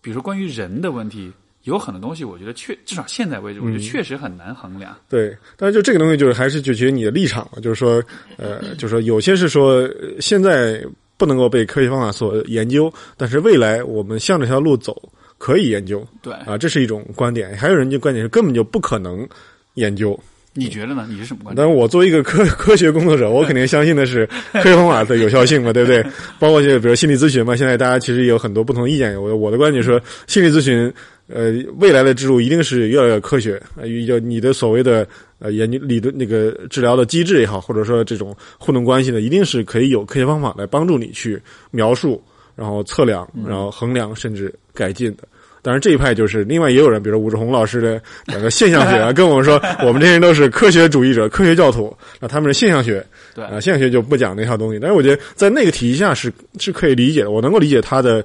比如说关于人的问题，有很多东西，我觉得确至少现在为止，我觉得确实很难衡量。对。但是就这个东西，就是还是就决你的立场了。就是说，呃，就是说，有些是说现在不能够被科学方法所研究，但是未来我们向这条路走可以研究。对。啊，这是一种观点。还有人就观点是根本就不可能。研究，你觉得呢？你是什么观点？但是我作为一个科 科学工作者，我肯定相信的是 科学方法的有效性嘛，对不对？包括就比如心理咨询嘛，现在大家其实有很多不同的意见。我我的观点说，心理咨询，呃，未来的之路一定是越来越科学。呃，要你的所谓的呃研究理论那个治疗的机制也好，或者说这种互动关系呢，一定是可以有科学方法来帮助你去描述，然后测量，然后衡量，甚至改进的。当然，这一派就是另外也有人，比如吴志红老师的 两个现象学啊，跟我们说，我们这些人都是科学主义者、科学教徒。那他们是现象学，对啊，现象学就不讲那套东西。但是我觉得在那个体系下是是可以理解的，我能够理解他的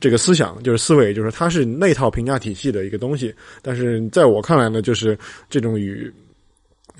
这个思想，就是思维，就是他是那套评价体系的一个东西。但是在我看来呢，就是这种与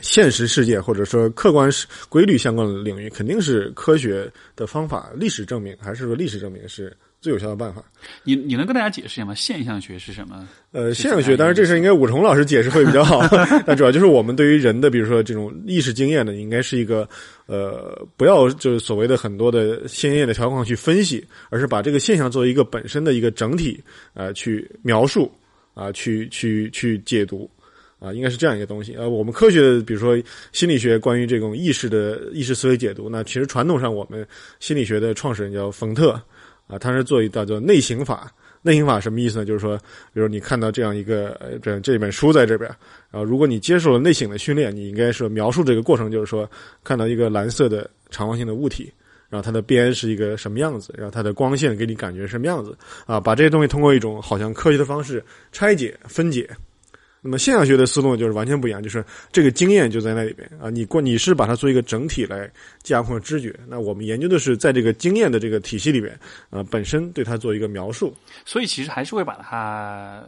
现实世界或者说客观规律相关的领域，肯定是科学的方法。历史证明，还是说历史证明是。最有效的办法，你你能跟大家解释一下吗？现象学是什么？呃，现象学，当然这事应该武崇老师解释会比较好。那主要就是我们对于人的，比如说这种意识经验呢，应该是一个呃，不要就是所谓的很多的鲜艳的条框去分析，而是把这个现象作为一个本身的一个整体啊去描述啊，去去去解读啊，应该是这样一个东西。呃，我们科学，比如说心理学，关于这种意识的意识思维解读，那其实传统上我们心理学的创始人叫冯特。啊，他是做一道叫内省法。内省法什么意思呢？就是说，比如你看到这样一个这这本书在这边，然后如果你接受了内省的训练，你应该说描述这个过程，就是说看到一个蓝色的长方形的物体，然后它的边是一个什么样子，然后它的光线给你感觉什么样子啊？把这些东西通过一种好像科学的方式拆解分解。那么现象学的思路就是完全不一样，就是这个经验就在那里边啊，你过你是把它做一个整体来架空知觉，那我们研究的是在这个经验的这个体系里边啊，本身对它做一个描述，所以其实还是会把它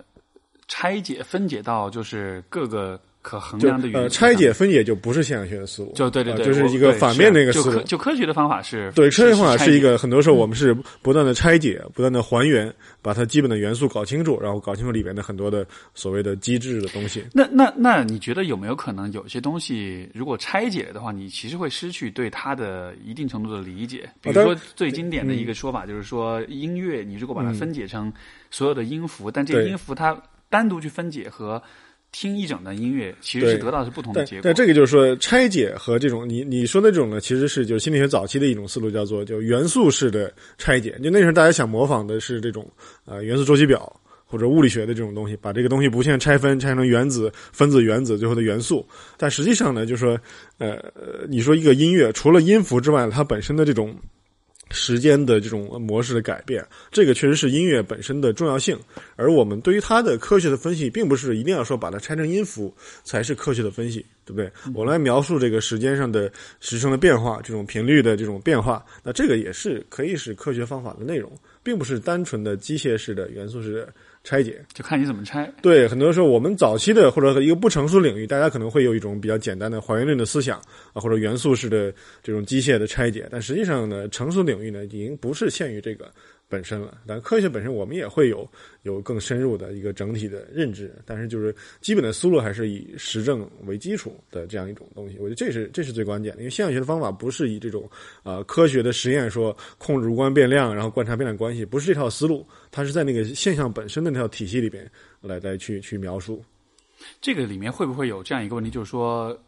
拆解分解到就是各个。可衡量的呃，拆解分解就不是现象学的思路，就对对对，就是一个反面的一个思路。就科学的方法是，对科学方法是一个，很多时候我们是不断的拆解，不断的还原，把它基本的元素搞清楚，然后搞清楚里边的很多的所谓的机制的东西。那那那你觉得有没有可能有些东西如果拆解的话，你其实会失去对它的一定程度的理解？比如说最经典的一个说法就是说，音乐你如果把它分解成所有的音符，但这个音符它单独去分解和。听一整段音乐，其实是得到是不同的结果。但这个就是说，拆解和这种你你说的这种呢，其实是就是心理学早期的一种思路，叫做就元素式的拆解。就那时候大家想模仿的是这种呃元素周期表或者物理学的这种东西，把这个东西无限拆分，拆成原子、分子、原子最后的元素。但实际上呢，就是说呃，你说一个音乐除了音符之外，它本身的这种。时间的这种模式的改变，这个确实是音乐本身的重要性。而我们对于它的科学的分析，并不是一定要说把它拆成音符才是科学的分析，对不对？我来描述这个时间上的时程的变化，这种频率的这种变化，那这个也是可以是科学方法的内容，并不是单纯的机械式的元素式的。拆解就看你怎么拆。对，很多时候我们早期的或者一个不成熟领域，大家可能会有一种比较简单的还原论的思想啊，或者元素式的这种机械的拆解。但实际上呢，成熟领域呢，已经不是限于这个本身了。但科学本身我们也会有有更深入的一个整体的认知，但是就是基本的思路还是以实证为基础的这样一种东西。我觉得这是这是最关键的，因为现象学的方法不是以这种呃科学的实验说控制无关变量，然后观察变量关系，不是这套思路，它是在那个现象本身的那套体系里边来来去去描述。这个里面会不会有这样一个问题，就是说，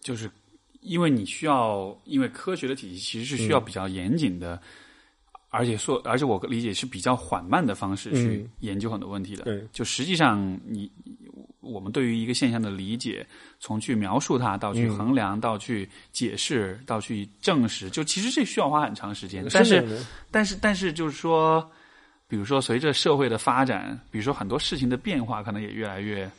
就是因为你需要，因为科学的体系其实是需要比较严谨的，而且说，而且我理解是比较缓慢的方式去研究很多问题的。对，就实际上你我们对于一个现象的理解，从去描述它到去衡量，到去解释，到去证实，就其实这需要花很长时间。但是，但是，但是，就是说。比如说，随着社会的发展，比如说很多事情的变化，可能也越来越，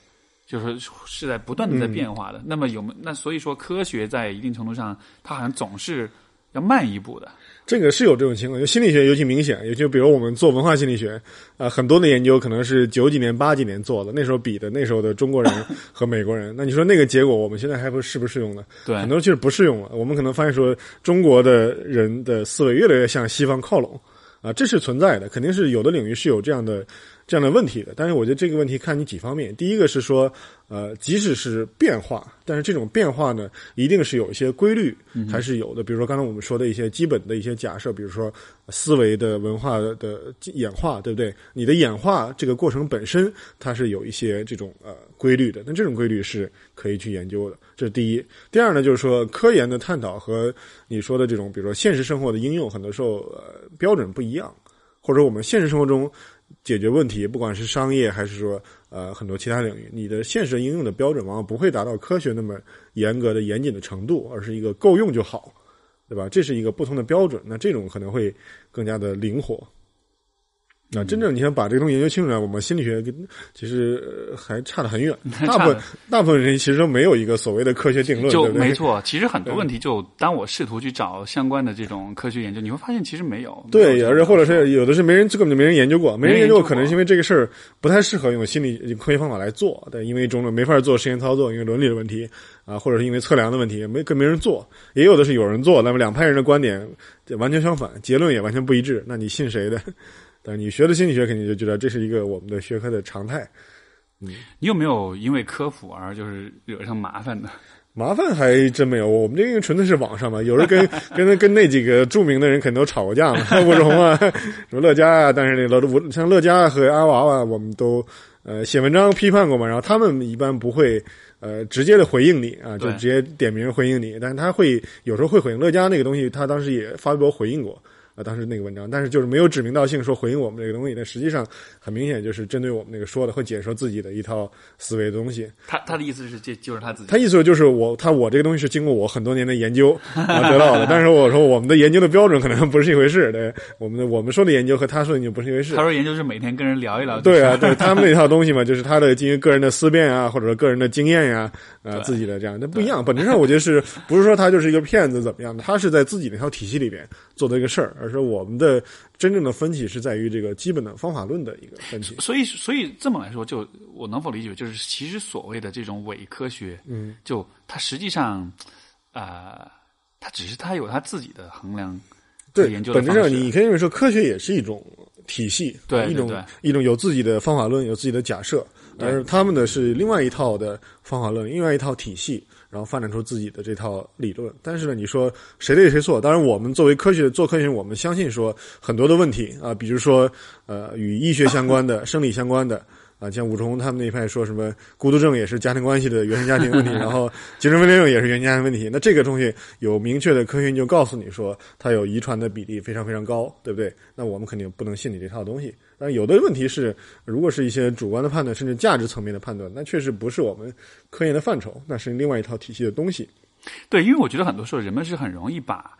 就是是在不断的在变化的。那么有没那所以说，科学在一定程度上，它好像总是要慢一步的。这个是有这种情况，就心理学尤其明显。尤其比如我们做文化心理学，啊，很多的研究可能是九几年、八几年做的，那时候比的那时候的中国人 和美国人。那你说那个结果，我们现在还不适不适用呢？对，很多其实不适用了。我们可能发现说，中国的人的思维越来越向西方靠拢。啊，这是存在的，肯定是有的领域是有这样的这样的问题的。但是我觉得这个问题看你几方面。第一个是说，呃，即使是变化，但是这种变化呢，一定是有一些规律，还是有的。比如说刚才我们说的一些基本的一些假设，比如说思维的文化的演化，对不对？你的演化这个过程本身，它是有一些这种呃规律的。那这种规律是可以去研究的。这是第一。第二呢，就是说科研的探讨和你说的这种，比如说现实生活的应用，很多时候呃标准不一样，或者我们现实生活中解决问题，不管是商业还是说呃很多其他领域，你的现实应用的标准往往不会达到科学那么严格的严谨的程度，而是一个够用就好，对吧？这是一个不同的标准，那这种可能会更加的灵活。那真正你想把这个东西研究清楚呢？我们心理学跟其实还差得很远。大部分大部分人其实都没有一个所谓的科学定论，就没错。其实很多问题，就当我试图去找相关的这种科学研究，你会发现其实没有。对，而且或者是有的是没人，根本就没人研究过，没人研究过，可能是因为这个事儿不太适合用心理科学方法来做，对，因为种种没法做实验操作，因为伦理的问题啊，或者是因为测量的问题，没跟没人做。也有的是有人做，那么两派人的观点完全相反，结论也完全不一致，那你信谁的？但你学了心理学肯定就觉得这是一个我们的学科的常态。嗯，你有没有因为科普而就是惹上麻烦的？麻烦还真没有，我们这个纯粹是网上嘛。有时候跟 跟跟那几个著名的人肯定都吵过架嘛，吴志红啊，什么乐嘉啊，但是那老吴像乐嘉和阿娃娃，我们都呃写文章批判过嘛。然后他们一般不会呃直接的回应你啊，就直接点名回应你，但是他会有时候会回应乐嘉那个东西，他当时也发微博回应过。啊，当时那个文章，但是就是没有指名道姓说回应我们这个东西，但实际上很明显就是针对我们那个说的，会解说自己的一套思维的东西。他他的意思是，这就是他自己。他意思就是我他我这个东西是经过我很多年的研究啊得到的，但是我说我们的研究的标准可能不是一回事，对，我们的我们说的研究和他说的研究不是一回事。他说研究是每天跟人聊一聊。对啊，对他们那套东西嘛，就是他的基于个人的思辨啊，或者说个人的经验呀，啊自己的这样，那不一样。本质上我觉得是 不是说他就是一个骗子怎么样的？他是在自己那套体系里边做的一个事儿，而是我们的。真正的分歧是在于这个基本的方法论的一个分歧。所以，所以这么来说，就我能否理解，就是其实所谓的这种伪科学，嗯，就它实际上，啊，它只是它有它自己的衡量、对研究。本质上，你可以认为说，科学也是一种体系，对一种一种有自己的方法论、有自己的假设，但是他们呢是另外一套的方法论，另外一套体系。然后发展出自己的这套理论，但是呢，你说谁对谁错？当然，我们作为科学做科学，我们相信说很多的问题啊，比如说呃，与医学相关的、生理相关的。啊，像武冲他们那一派说什么孤独症也是家庭关系的原生家庭问题，然后精神分裂症也是原生家庭问题。那这个东西有明确的科学研究告诉你说它有遗传的比例非常非常高，对不对？那我们肯定不能信你这套东西。但有的问题是，如果是一些主观的判断，甚至价值层面的判断，那确实不是我们科研的范畴，那是另外一套体系的东西。对，因为我觉得很多时候人们是很容易把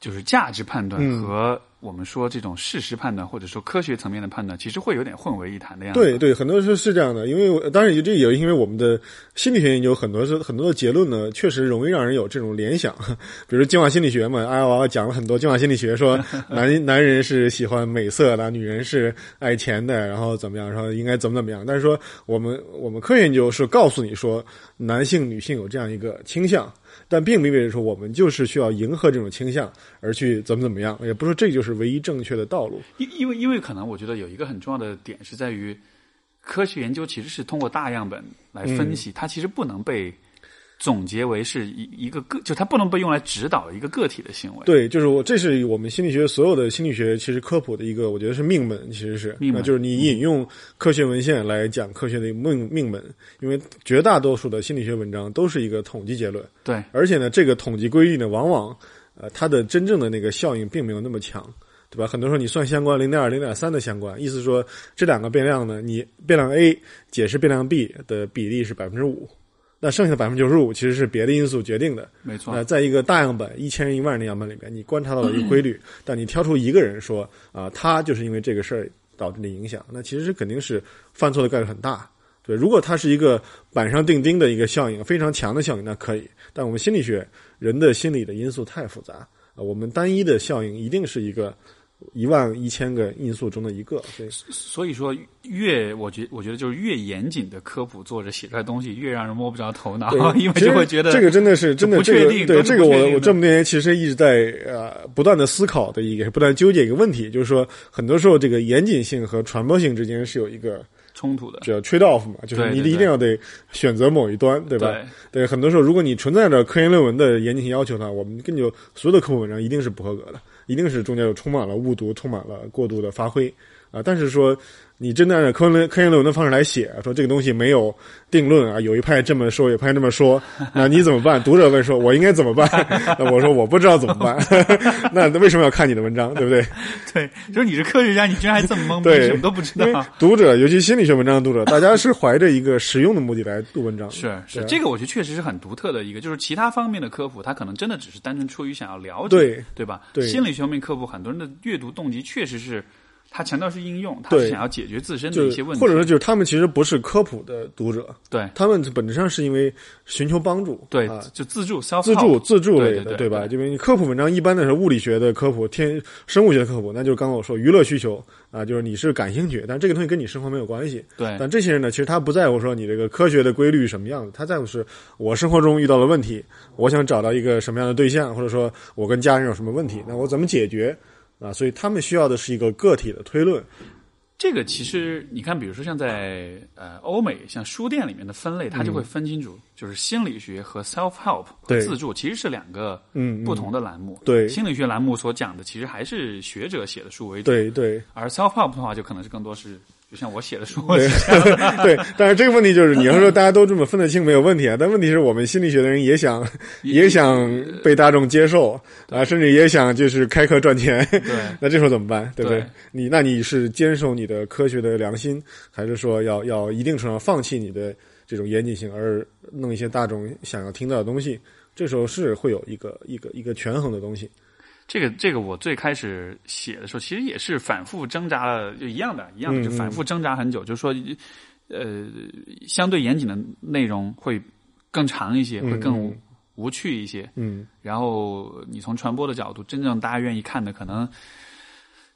就是价值判断和。我们说这种事实判断，或者说科学层面的判断，其实会有点混为一谈的样子。对对，很多时候是这样的，因为当然也这也因为我们的心理学研究很多是很多的结论呢，确实容易让人有这种联想。比如进化心理学嘛，阿娃娃讲了很多进化心理学，说 男男人是喜欢美色的，女人是爱钱的，然后怎么样，然后应该怎么怎么样。但是说我们我们科学研究是告诉你说，男性女性有这样一个倾向。但并不意味着说我们就是需要迎合这种倾向而去怎么怎么样，也不是说这就是唯一正确的道路。因因为因为可能我觉得有一个很重要的点是在于，科学研究其实是通过大样本来分析，它其实不能被。总结为是一一个个，就它不能被用来指导一个个体的行为。对，就是我，这是我们心理学所有的心理学其实科普的一个，我觉得是命门，其实是命门，就是你引用科学文献来讲科学的命命门，因为绝大多数的心理学文章都是一个统计结论。对，而且呢，这个统计规律呢，往往呃，它的真正的那个效应并没有那么强，对吧？很多时候你算相关零点二、零点三的相关，意思说这两个变量呢，你变量 A 解释变量 B 的比例是百分之五。那剩下的百分之九十五其实是别的因素决定的，没错。那在一个大样本一千人一万人的样本里面，你观察到了一个规律，但你挑出一个人说啊，他就是因为这个事儿导致的影响，那其实肯定是犯错的概率很大。对，如果它是一个板上钉钉的一个效应，非常强的效应，那可以。但我们心理学人的心理的因素太复杂啊，我们单一的效应一定是一个。一万一千个因素中的一个，所以所以说越我觉我觉得就是越严谨的科普作者写出来东西越让人摸不着头脑，因为就会觉得这个真的是真的不确定。对这个我我这么多年其实一直在呃不断的思考的一个不断纠结一个问题，就是说很多时候这个严谨性和传播性之间是有一个冲突的，叫 trade off 嘛，就是你一定要得选择某一端，对吧？对，很多时候如果你存在着科研论文的严谨性要求呢，我们根据所有的科普文章一定是不合格的。一定是中间有充满了误读，充满了过度的发挥啊！但是说。你真的按照科论科研论文的方式来写，说这个东西没有定论啊，有一派这么说，有一派这么说，那你怎么办？读者问说：“我应该怎么办？” 那我说：“我不知道怎么办。”那为什么要看你的文章，对不对？对，就是你是科学家，你居然还这么懵，逼，什么都不知道。读者，尤其心理学文章的读者，大家是怀着一个实用的目的来读文章。是是，这个我觉得确实是很独特的一个，就是其他方面的科普，他可能真的只是单纯出于想要了解，对对吧？对，心理学方面科普，很多人的阅读动机确实是。他强调是应用，他是想要解决自身的一些问题，或者说就是他们其实不是科普的读者，对。他们本质上是因为寻求帮助，对，就自助、自助、自助类的，对吧？因为你科普文章一般的是物理学的科普、天生物学的科普，那就是刚刚我说娱乐需求啊，就是你是感兴趣，但这个东西跟你生活没有关系，对。但这些人呢，其实他不在乎说你这个科学的规律什么样子，他在乎是我生活中遇到了问题，我想找到一个什么样的对象，或者说我跟家人有什么问题，那我怎么解决啊？所以他们需要的是一个个体的推论。这个其实你看，比如说像在呃欧美，像书店里面的分类，它就会分清楚，就是心理学和 self help 和自助其实是两个嗯不同的栏目。对，心理学栏目所讲的其实还是学者写的书为主。对对，而 self help 的话，就可能是更多是。就像我写的书，对，但是这个问题就是，你要说大家都这么分得清没有问题啊，但问题是我们心理学的人也想，也想被大众接受啊，甚至也想就是开课赚钱，对，那这时候怎么办？对不对？你那你是坚守你的科学的良心，还是说要要一定程度上放弃你的这种严谨性，而弄一些大众想要听到的东西？这时候是会有一个一个一个权衡的东西。这个这个，我最开始写的时候，其实也是反复挣扎了，就一样的，一样的，就反复挣扎很久。就是说，呃，相对严谨的内容会更长一些，会更无趣一些。嗯。然后你从传播的角度，真正大家愿意看的，可能。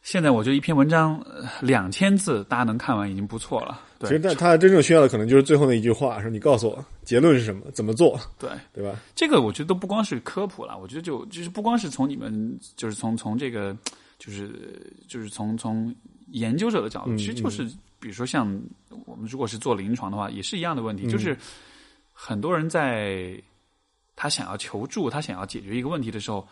现在我觉得一篇文章两千字，大家能看完已经不错了。其实，但他真正需要的可能就是最后那一句话：说你告诉我结论是什么，怎么做？对，对吧？这个我觉得都不光是科普了，我觉得就就是不光是从你们，就是从从这个，就是就是从从研究者的角度，其实就是比如说像我们如果是做临床的话，也是一样的问题，就是很多人在他想要求助，他想要解决一个问题的时候。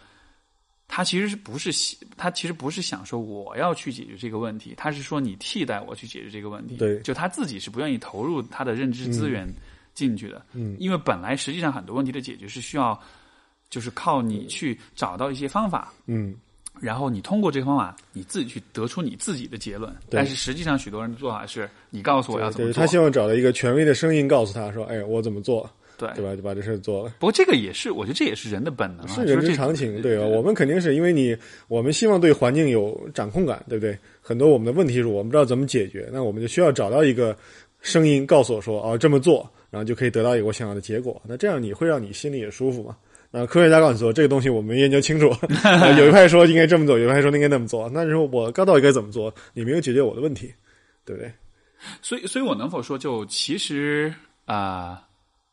他其实是不是他其实不是想说我要去解决这个问题，他是说你替代我去解决这个问题。对，就他自己是不愿意投入他的认知资源进去的。嗯，因为本来实际上很多问题的解决是需要，就是靠你去找到一些方法。嗯，然后你通过这个方法，你自己去得出你自己的结论。但是实际上，许多人的做法是你告诉我要怎么做。他希望找到一个权威的声音告诉他说：“哎，我怎么做。”对对吧？就把这事做了。不过这个也是，我觉得这也是人的本能，是人之常情，对吧？我们肯定是因为你，我们希望对环境有掌控感，对不对？很多我们的问题是我们不知道怎么解决，那我们就需要找到一个声音告诉我说：“哦，这么做，然后就可以得到一个我想要的结果。”那这样你会让你心里也舒服嘛？那科学家告诉你说这个东西我们研究清楚，有一派说应该这么做，有一派说应该那么做。那时候我告到底该怎么做，你没有解决我的问题，对不对？所以，所以我能否说，就其实啊。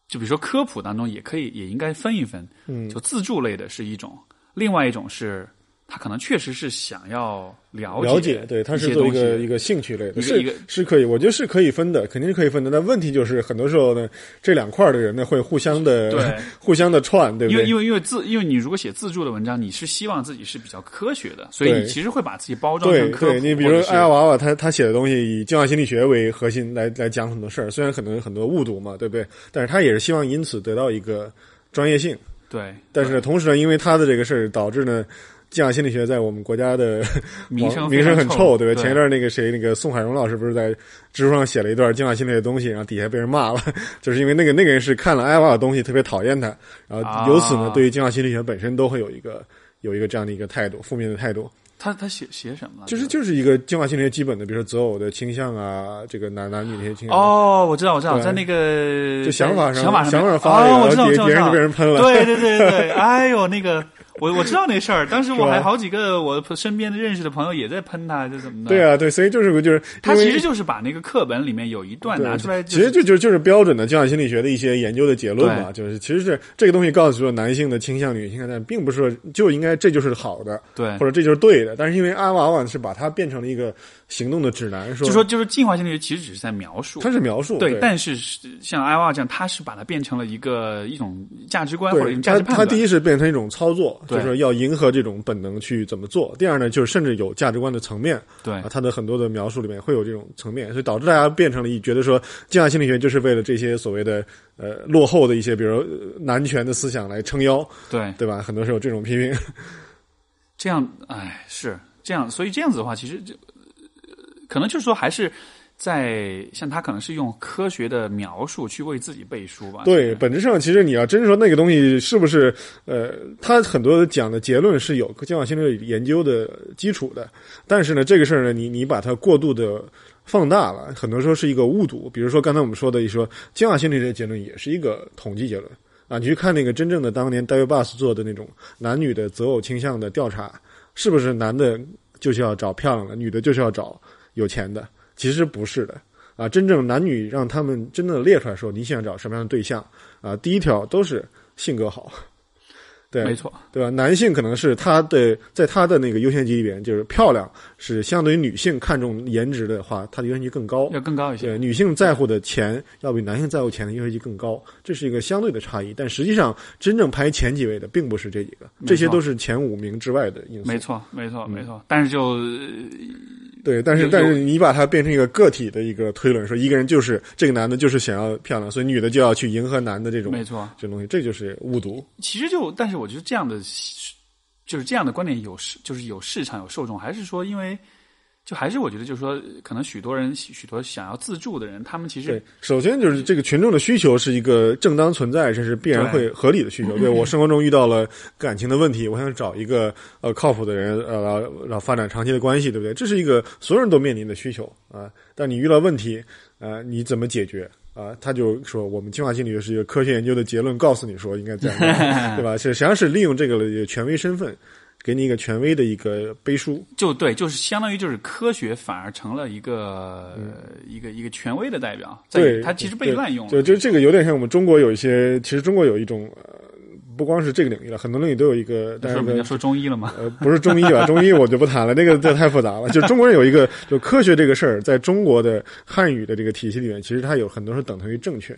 就比如说科普当中也可以也应该分一分，嗯，就自助类的是一种，另外一种是。他可能确实是想要了解，了解，对，他是做一个一个兴趣类的，是是可以，我觉得是可以分的，肯定是可以分的。但问题就是，很多时候呢，这两块的人呢会互相的，对，互相的串，对不对？因为因为因为自，因为你如果写自助的文章，你是希望自己是比较科学的，所以你其实会把自己包装成科普。你比如艾娃娃，他他写的东西以进化心理学为核心来来讲很多事儿，虽然可能有很多误读嘛，对不对？但是他也是希望因此得到一个专业性。对，但是呢，同时呢，因为他的这个事儿导致呢。计划心理学在我们国家的 名声名声很臭，对吧？前一段那个谁，那个宋海荣老师不是在知乎上写了一段计划心理学的东西，然后底下被人骂了，就是因为那个那个人是看了艾娃的东西特别讨厌他，然后由此呢，对于计划心理学本身都会有一个有一个这样的一个态度，负面的态度。他他写写什么了？就是就是一个进化心理学基本的，比如说择偶的倾向啊，这个男男女那些倾向。哦，我知道，我知道，在那个就想法上想法上发了，我知道，别人就被人喷了。对对对对，哎呦那个。我我知道那事儿，当时我还好几个我身边的认识的朋友也在喷他，就怎么的？对啊，对，所以就是就是他其实就是把那个课本里面有一段拿出来，其实就就就是标准的教养心理学的一些研究的结论嘛，就是其实是这个东西告诉说男性的倾向、女性但并不是说就应该这就是好的，对，或者这就是对的，但是因为阿往往是把它变成了一个。行动的指南说，就说就是进化心理学其实只是在描述，它是描述对，但是像艾娃这样，它是把它变成了一个一种价值观或者价值判断。他第一是变成一种操作，就是说要迎合这种本能去怎么做。第二呢，就是甚至有价值观的层面，对，他的很多的描述里面会有这种层面，所以导致大家变成了一觉得说进化心理学就是为了这些所谓的呃落后的一些，比如男权的思想来撑腰，对对吧？很多时候这种批评，这样哎是这样，所以这样子的话，其实就。可能就是说，还是在像他可能是用科学的描述去为自己背书吧。对，本质上其实你要真说那个东西是不是呃，他很多讲的结论是有进化心理研究的基础的，但是呢，这个事儿呢，你你把它过度的放大了，很多时候是一个误读。比如说刚才我们说的，一说进化心理学结论也是一个统计结论啊，你去看那个真正的当年 David Buss 做的那种男女的择偶倾向的调查，是不是男的就是要找漂亮的，女的就是要找。有钱的其实不是的啊，真正男女让他们真正的列出来说你想找什么样的对象啊，第一条都是性格好。对，没错，对吧？男性可能是他的，在他的那个优先级里边，就是漂亮是相对于女性看重颜值的话，他的优先级更高，要更高一些。对，女性在乎的钱要比男性在乎钱的优先级更高，这是一个相对的差异。但实际上，真正排前几位的并不是这几个，这些都是前五名之外的因素。没错，没错，没错。但是就对，但是但是你把它变成一个个体的一个推论，说一个人就是这个男的，就是想要漂亮，所以女的就要去迎合男的这种，没错，这东西，这就是误读。其实就，但是。我觉得这样的，就是这样的观点有市，就是有市场有受众，还是说，因为就还是我觉得，就是说，可能许多人许多想要自助的人，他们其实首先就是这个群众的需求是一个正当存在，这是必然会合理的需求。对我生活中遇到了感情的问题，我想找一个呃靠谱的人，呃，然后发展长期的关系，对不对？这是一个所有人都面临的需求啊。但你遇到问题，呃，你怎么解决？啊，他就说我们进化心理学是一个科学研究的结论，告诉你说应该这样，对吧？是实际上是利用这个权威身份，给你一个权威的一个背书。就对，就是相当于就是科学反而成了一个一个一个权威的代表，对，它其实被滥用。就就这个有点像我们中国有一些，其实中国有一种。不光是这个领域了，很多领域都有一个。但是要说中医了吗？呃，不是中医吧？中医我就不谈了，那个这太复杂了。就中国人有一个，就科学这个事儿，在中国的汉语的这个体系里面，其实它有很多是等同于正确。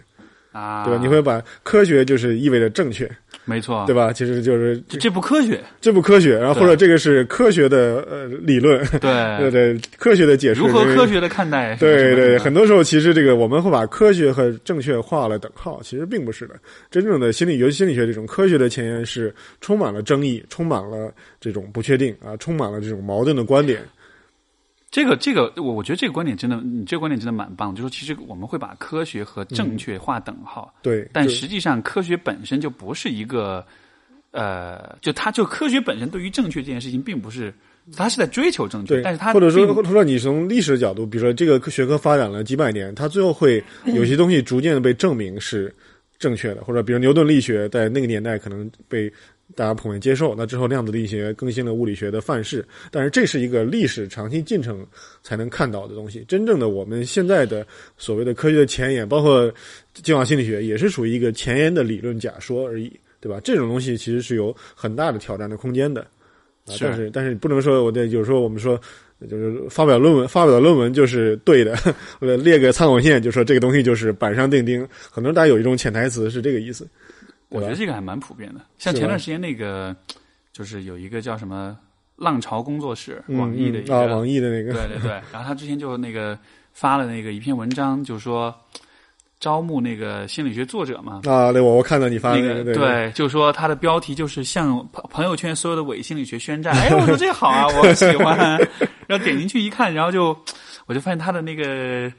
啊，对吧？你会把科学就是意味着正确，没错，对吧？其实就是这不科学，这不科学，然后或者这个是科学的呃理论，对 对对，科学的解释，如何科学的看待？对对，很多时候其实这个我们会把科学和正确画了等号，其实并不是的。真正的心理，尤其心理学这种科学的前沿是充满了争议，充满了这种不确定啊，充满了这种矛盾的观点。这个这个，我我觉得这个观点真的，你这个观点真的蛮棒。就说其实我们会把科学和正确划等号，对，但实际上科学本身就不是一个，呃，就它就科学本身对于正确这件事情，并不是它是在追求正确，但是它或者说或者说你从历史的角度，比如说这个学科发展了几百年，它最后会 有些东西逐渐的被证明是正确的，或者比如牛顿力学在那个年代可能被。大家普遍接受。那之后量子力学更新了物理学的范式，但是这是一个历史长期进程才能看到的东西。真正的我们现在的所谓的科学的前沿，包括进化心理学，也是属于一个前沿的理论假说而已，对吧？这种东西其实是有很大的挑战的空间的。啊但是，但是不能说我的有时候我们说。就是发表论文，发表论文就是对的。列个参考线，就说这个东西就是板上钉钉。很多人大家有一种潜台词是这个意思。我觉得这个还蛮普遍的。像前段时间那个，就是有一个叫什么“浪潮工作室”网易的一个啊，网易的那个，对对对。然后他之前就那个发了那个一篇文章，就说。招募那个心理学作者嘛？啊，对，我我看到你发那个，对，就说他的标题就是向朋朋友圈所有的伪心理学宣战。哎，我说这好啊，我喜欢。然后点进去一看，然后就我就发现他的那个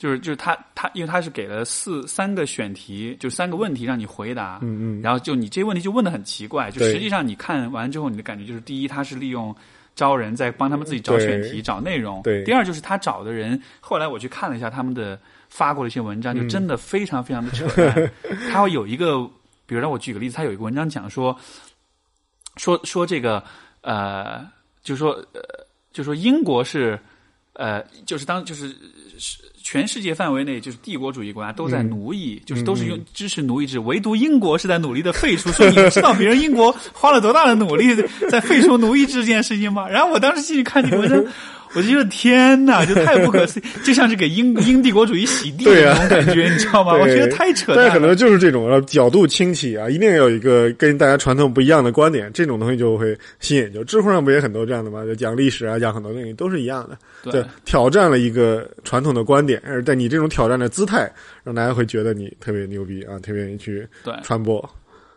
就是就是他他，因为他是给了四三个选题，就三个问题让你回答。嗯嗯。然后就你这些问题就问的很奇怪，就实际上你看完之后，你的感觉就是第一，他是利用招人在帮他们自己找选题、找内容。对。第二就是他找的人，后来我去看了一下他们的。发过的一些文章，就真的非常非常的扯淡。他会有一个，比如让我举个例子，他有一个文章讲说，说说这个，呃，就说，呃，就说英国是，呃，就是当就是全世界范围内就是帝国主义国家都在奴役，就是都是用支持奴役制，唯独英国是在努力的废除。说你知道别人英国花了多大的努力在废除奴役制这件事情吗？然后我当时进去看这个文章。我就觉得天哪，就太不可思议，就像是给英英帝国主义洗地那种感觉，你知道吗？我觉得太扯淡。但可能就是这种角度清奇啊，一定要有一个跟大家传统不一样的观点，这种东西就会吸引。就知乎上不也很多这样的吗？就讲历史啊，讲很多东西都是一样的。对，挑战了一个传统的观点，而在你这种挑战的姿态，让大家会觉得你特别牛逼啊，特别愿意去传播。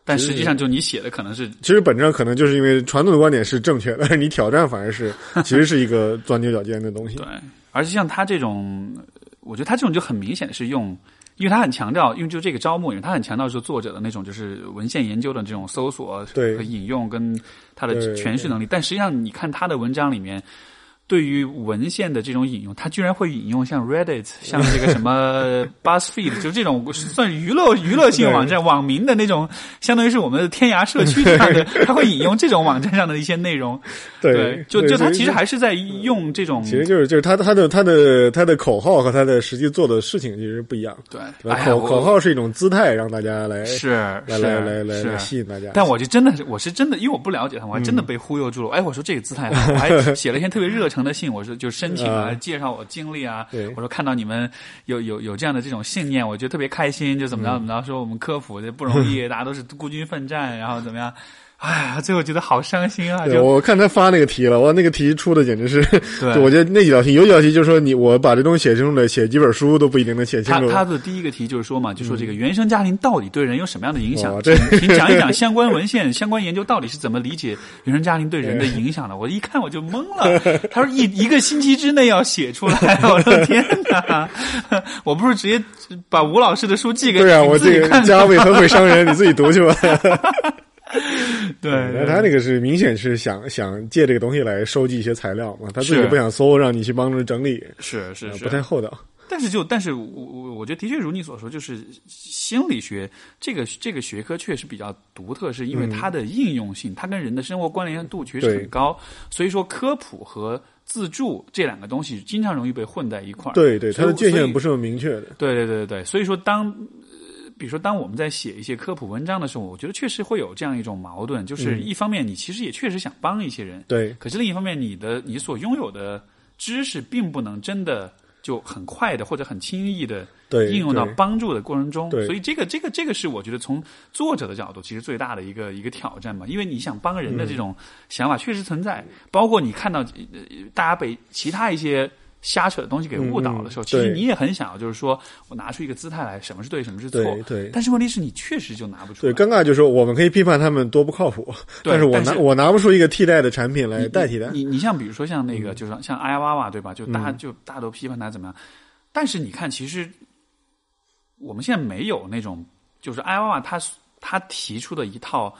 但实际上，就你写的可能是，其实本质上可能就是因为传统的观点是正确的，但是你挑战反而是，其实是一个钻牛角尖的东西。对，而且像他这种，我觉得他这种就很明显的是用，因为他很强调，因为就这个招募，因为他很强调说作者的那种就是文献研究的这种搜索和引用跟他的诠释能力，但实际上你看他的文章里面。对于文献的这种引用，他居然会引用像 Reddit、像这个什么 BuzzFeed，就这种算娱乐娱乐性网站、网民的那种，相当于是我们的天涯社区这样的，他会引用这种网站上的一些内容。对，就就他其实还是在用这种，其实就是就是他他的他的他的口号和他的实际做的事情其实不一样。对，口口号是一种姿态，让大家来是来来来来吸引大家。但我就真的是，我是真的，因为我不了解他，我还真的被忽悠住了。哎，我说这个姿态，我还 写了一篇特别热。成的信，我说就申请啊，介绍我经历啊。我说看到你们有有有这样的这种信念，我觉得特别开心。就怎么着怎么着，说我们科普这不容易，大家都是孤军奋战，然后怎么样。哎呀，最后觉得好伤心啊！就我看他发那个题了，哇，那个题出的简直是，对，我觉得那几道题，有几道题就是说你我把这东西写清楚了，写几本书都不一定能写清楚。他他的第一个题就是说嘛，就说这个原生家庭到底对人有什么样的影响？请请讲一讲相关文献、相关研究到底是怎么理解原生家庭对人的影响的？我一看我就懵了。他说一一个星期之内要写出来，我的天哪！我不是直接把吴老师的书寄给你对啊，我这个家伟很会伤人，你自己读去吧。对，他那个是明显是想想借这个东西来收集一些材料嘛，他自己不想搜，让你去帮着整理，是是是，不太厚道。但是就但是我我我觉得的确如你所说，就是心理学这个这个学科确实比较独特，是因为它的应用性，它跟人的生活关联度确实很高，所以说科普和自助这两个东西经常容易被混在一块儿。对对，它的界限不是很明确的。对对对对对，所以说当。比如说，当我们在写一些科普文章的时候，我觉得确实会有这样一种矛盾，就是一方面你其实也确实想帮一些人，对，可是另一方面，你的你所拥有的知识并不能真的就很快的或者很轻易的应用到帮助的过程中，所以这个这个这个是我觉得从作者的角度其实最大的一个一个挑战嘛，因为你想帮人的这种想法确实存在，包括你看到大家被其他一些。瞎扯的东西给误导的时候，其实你也很想要，就是说我拿出一个姿态来，什么是对，什么是错。对，但是问题是你确实就拿不出。对，尴尬就是说，我们可以批判他们多不靠谱，但是我拿我拿不出一个替代的产品来代替他。你你像比如说像那个，就是像阿呀娃娃，对吧？就大家就大家都批判他怎么样，但是你看，其实我们现在没有那种，就是阿呀娃娃他他提出的一套。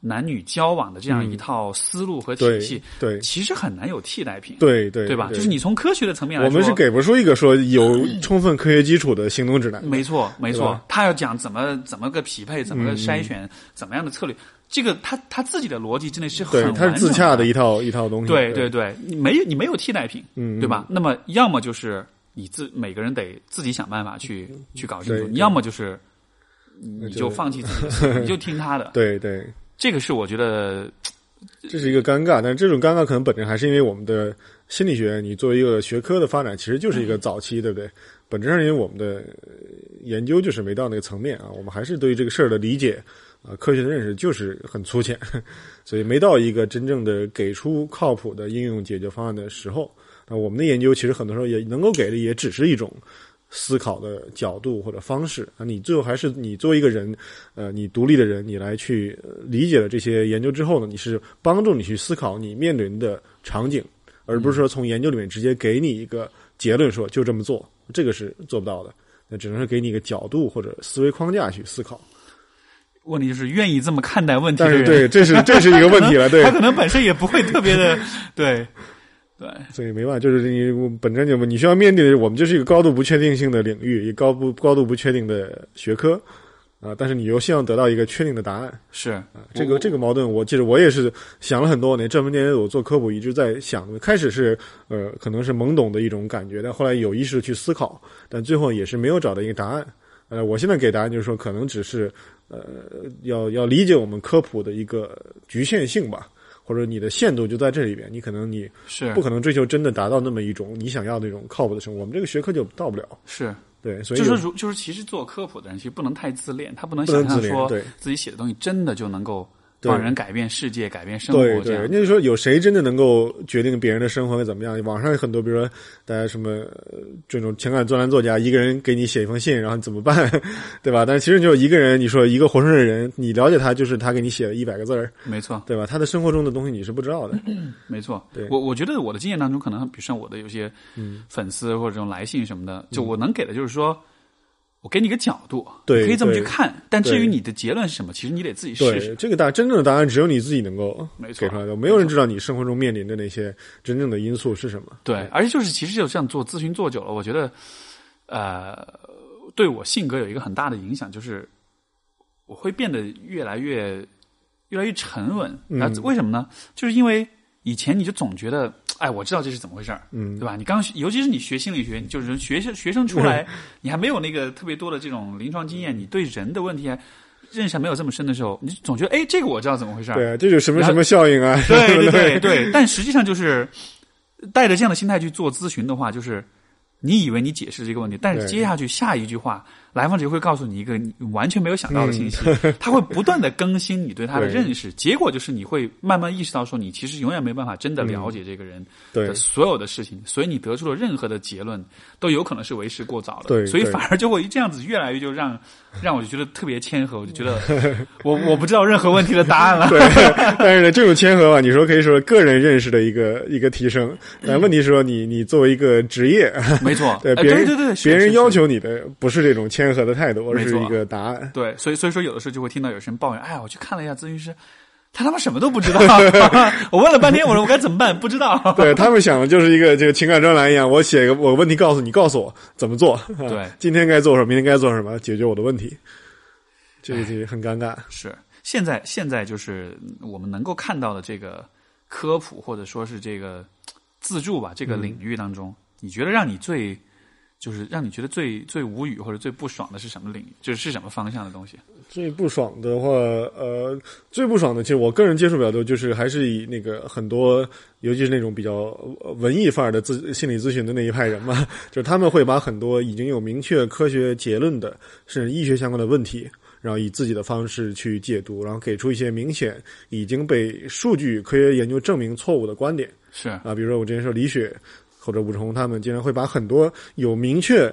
男女交往的这样一套思路和体系，对，其实很难有替代品，对对对吧？就是你从科学的层面来说，我们是给不出一个说有充分科学基础的行动指南。没错，没错，他要讲怎么怎么个匹配，怎么个筛选，怎么样的策略，这个他他自己的逻辑真的是很对，它是自洽的一套一套东西。对对。对，你没有你没有替代品，嗯，对吧？那么要么就是你自每个人得自己想办法去去搞清楚，你要么就是你就放弃自己，你就听他的。对对，这个是我觉得这是一个尴尬，但是这种尴尬可能本质还是因为我们的心理学，你作为一个学科的发展，其实就是一个早期，对不对？本质上，因为我们的研究就是没到那个层面啊，我们还是对于这个事儿的理解。啊，科学的认识就是很粗浅，所以没到一个真正的给出靠谱的应用解决方案的时候。那我们的研究其实很多时候也能够给的也只是一种思考的角度或者方式啊。你最后还是你作为一个人，呃，你独立的人，你来去理解了这些研究之后呢，你是帮助你去思考你面临的场景，而不是说从研究里面直接给你一个结论说就这么做，这个是做不到的。那只能是给你一个角度或者思维框架去思考。问题就是愿意这么看待问题的人，对，这是这是一个问题了。对，他可能本身也不会特别的，对，对，所以没办法，就是你本身就你需要面对的，我们就是一个高度不确定性的领域，一高不高度不确定的学科啊。但是你又希望得到一个确定的答案，是啊，这个这个矛盾，我记得我也是想了很多年。这么多年我做科普一直在想，开始是呃可能是懵懂的一种感觉，但后来有意识去思考，但最后也是没有找到一个答案。呃，我现在给答案就是说，可能只是。呃，要要理解我们科普的一个局限性吧，或者你的限度就在这里边，你可能你是不可能追求真的达到那么一种你想要那种靠谱的生活，我们这个学科就到不了。是对，所以就是如就是其实做科普的人其实不能太自恋，他不能想象说自己写的东西真的就能够。帮人改变世界，改变生活。对对，那就说有谁真的能够决定别人的生活会怎么样？网上有很多，比如说大家什么这种情感专栏作家，一个人给你写一封信，然后怎么办，对吧？但其实就一个人，你说一个活生生的人，你了解他，就是他给你写了一百个字儿，没错，对吧？他的生活中的东西你是不知道的，没错。对我我觉得我的经验当中，可能比如说我的有些粉丝或者这种来信什么的，就我能给的就是说。我给你个角度，对，可以这么去看。但至于你的结论是什么，其实你得自己试试。这个答真正的答案只有你自己能够没错给出来的，没有人知道你生活中面临的那些真正的因素是什么。对，而且就是其实就这样做咨询做久了，我觉得，呃，对我性格有一个很大的影响，就是我会变得越来越越来越沉稳。那为什么呢？就是因为。以前你就总觉得，哎，我知道这是怎么回事儿，嗯，对吧？你刚，尤其是你学心理学，就是学生学生出来，你还没有那个特别多的这种临床经验，你对人的问题认识还没有这么深的时候，你总觉得，哎，这个我知道怎么回事儿，对，这就什么什么效应啊？对对对对，但实际上就是带着这样的心态去做咨询的话，就是你以为你解释这个问题，但是接下去下一句话。来访者会告诉你一个你完全没有想到的信息，他会不断的更新你对他的认识，结果就是你会慢慢意识到说你其实永远没办法真的了解这个人的所有的事情，所以你得出了任何的结论都有可能是为时过早的，所以反而就会这样子越来越就让让我就觉得特别谦和，我就觉得 我我不知道任何问题的答案了。对，但是呢，这种谦和吧，你说可以说个人认识的一个一个提升，但问题是说你你作为一个职业，没错，对别人对对别人要求你的不是这种谦。任何的态度，而是一个答案。对，所以所以说，有的时候就会听到有人抱怨：“哎呀，我去看了一下咨询师，他他妈什么都不知道。我问了半天，我说我该怎么办？不知道。对他们想的就是一个这个情感专栏一样，我写一个我问题告诉你，告诉我怎么做。对，今天该做什么，明天该做什么，解决我的问题。这个就很尴尬。是现在现在就是我们能够看到的这个科普或者说是这个自助吧，这个领域当中，你觉得让你最。就是让你觉得最最无语或者最不爽的是什么领域？就是是什么方向的东西？最不爽的话，呃，最不爽的，其实我个人接触比较多，就是还是以那个很多，尤其是那种比较文艺范儿的咨心理咨询的那一派人嘛，就是他们会把很多已经有明确科学结论的，甚至医学相关的问题，然后以自己的方式去解读，然后给出一些明显已经被数据科学研究证明错误的观点。是啊，比如说我之前说李雪。或者吴成红他们竟然会把很多有明确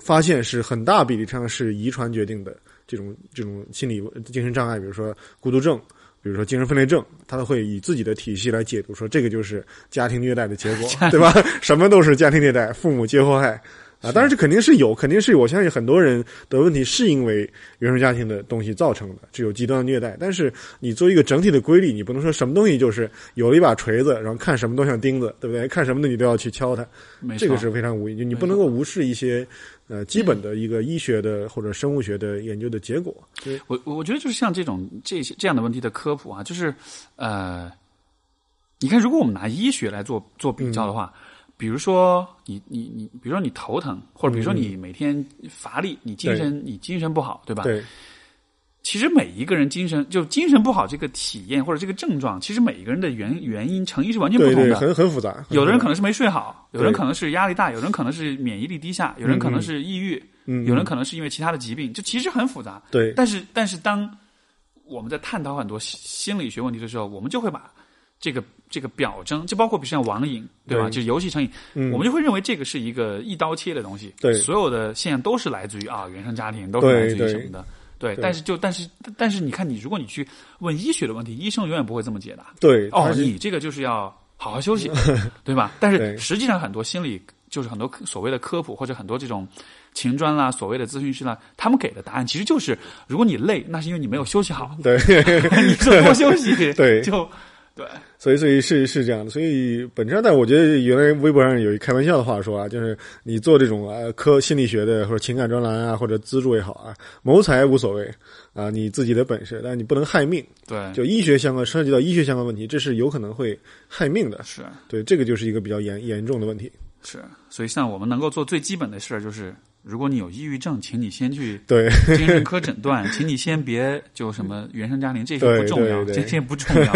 发现是很大比例上是遗传决定的这种这种心理精神障碍，比如说孤独症，比如说精神分裂症，他都会以自己的体系来解读，说这个就是家庭虐待的结果，对吧？什么都是家庭虐待，父母皆祸害，啊。当然这肯定是有，肯定是有。我相信很多人的问题是因为原生家庭的东西造成的，只有极端的虐待。但是你做一个整体的规律，你不能说什么东西就是有了一把锤子，然后看什么都像钉子，对不对？看什么的你都要去敲它，这个是非常无意。就你不能够无视一些呃基本的一个医学的或者生物学的研究的结果。我我觉得就是像这种这些这样的问题的科普啊，就是呃。你看，如果我们拿医学来做做比较的话，比如说你你你，比如说你头疼，或者比如说你每天乏力，你精神你精神不好，对吧？对。其实每一个人精神就精神不好这个体验或者这个症状，其实每一个人的原原因成因是完全不同的，很很复杂。有的人可能是没睡好，有人可能是压力大，有人可能是免疫力低下，有人可能是抑郁，有人可能是因为其他的疾病，就其实很复杂。对。但是但是当我们在探讨很多心理学问题的时候，我们就会把。这个这个表征，就包括比如像网瘾，对吧？就是游戏成瘾，嗯我们就会认为这个是一个一刀切的东西。对，所有的现象都是来自于啊原生家庭，都是来自于什么的？对。但是就但是但是你看，你如果你去问医学的问题，医生永远不会这么解答。对。哦，你这个就是要好好休息，对吧？但是实际上很多心理就是很多所谓的科普或者很多这种情专啦，所谓的咨询师啦，他们给的答案其实就是：如果你累，那是因为你没有休息好。对。你就多休息。对。就。对，所以所以是是这样的，所以本质上，但我觉得原来微博上有一开玩笑的话说啊，就是你做这种啊科心理学的或者情感专栏啊，或者资助也好啊，谋财无所谓啊，你自己的本事，但你不能害命。对，就医学相关涉及到医学相关问题，这是有可能会害命的。是对，这个就是一个比较严严重的问题。是，所以像我们能够做最基本的事儿就是。如果你有抑郁症，请你先去对精神科诊断，请你先别就什么原生家庭，这些不重要，这些不重要。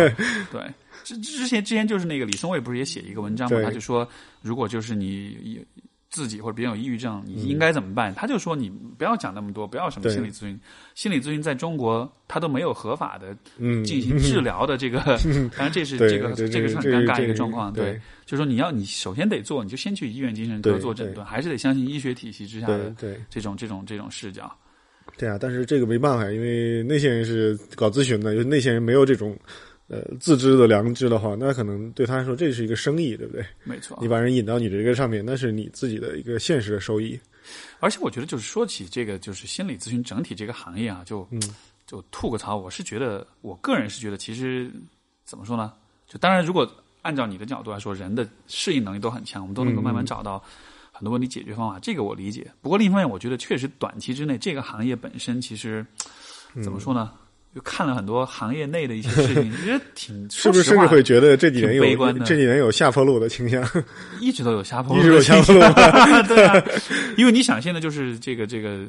对，之之前之前就是那个李松蔚不是也写一个文章嘛？他就说，如果就是你自己或者别人有抑郁症，你应该怎么办？他就说你不要讲那么多，不要什么心理咨询，心理咨询在中国他都没有合法的进行治疗的这个，当然这是这个这个是很尴尬一个状况，对。就是说，你要你首先得做，你就先去医院精神科做诊断，还是得相信医学体系之下的这种这种这种视角。对啊，但是这个没办法，因为那些人是搞咨询的，就是那些人没有这种呃自知的良知的话，那可能对他来说这是一个生意，对不对？没错，你把人引到你这个上面，那是你自己的一个现实的收益。而且我觉得，就是说起这个，就是心理咨询整体这个行业啊，就就吐个槽，我是觉得，我个人是觉得，其实怎么说呢？就当然如果。按照你的角度来说，人的适应能力都很强，我们都能够慢慢找到很多问题解决方法。这个我理解。不过另一方面，我觉得确实短期之内，这个行业本身其实怎么说呢？就看了很多行业内的一些事情，觉得挺是不是甚至会觉得这几年有这几年有下坡路的倾向？一直都有下坡路，一直有下坡路。对啊，因为你想，现在就是这个这个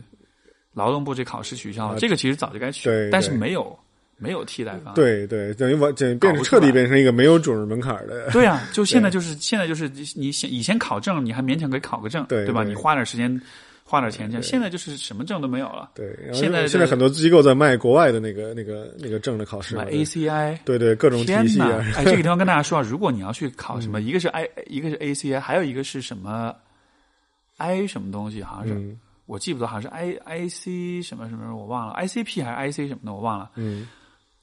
劳动部这考试取消了，这个其实早就该取，但是没有。没有替代方案，对对，等于完整变成彻底变成一个没有准入门槛的。对啊，就现在就是现在就是你以前考证你还勉强可以考个证，对对吧？你花点时间花点钱，现在就是什么证都没有了。对，现在现在很多机构在卖国外的那个那个那个证的考试，ACI，对对，各种体系。哎，这个地方跟大家说啊，如果你要去考什么，一个是 I，一个是 ACI，还有一个是什么 I 什么东西，好像是我记不得，好像是 I I C 什么什么，我忘了，ICP 还是 IC 什么的，我忘了。嗯。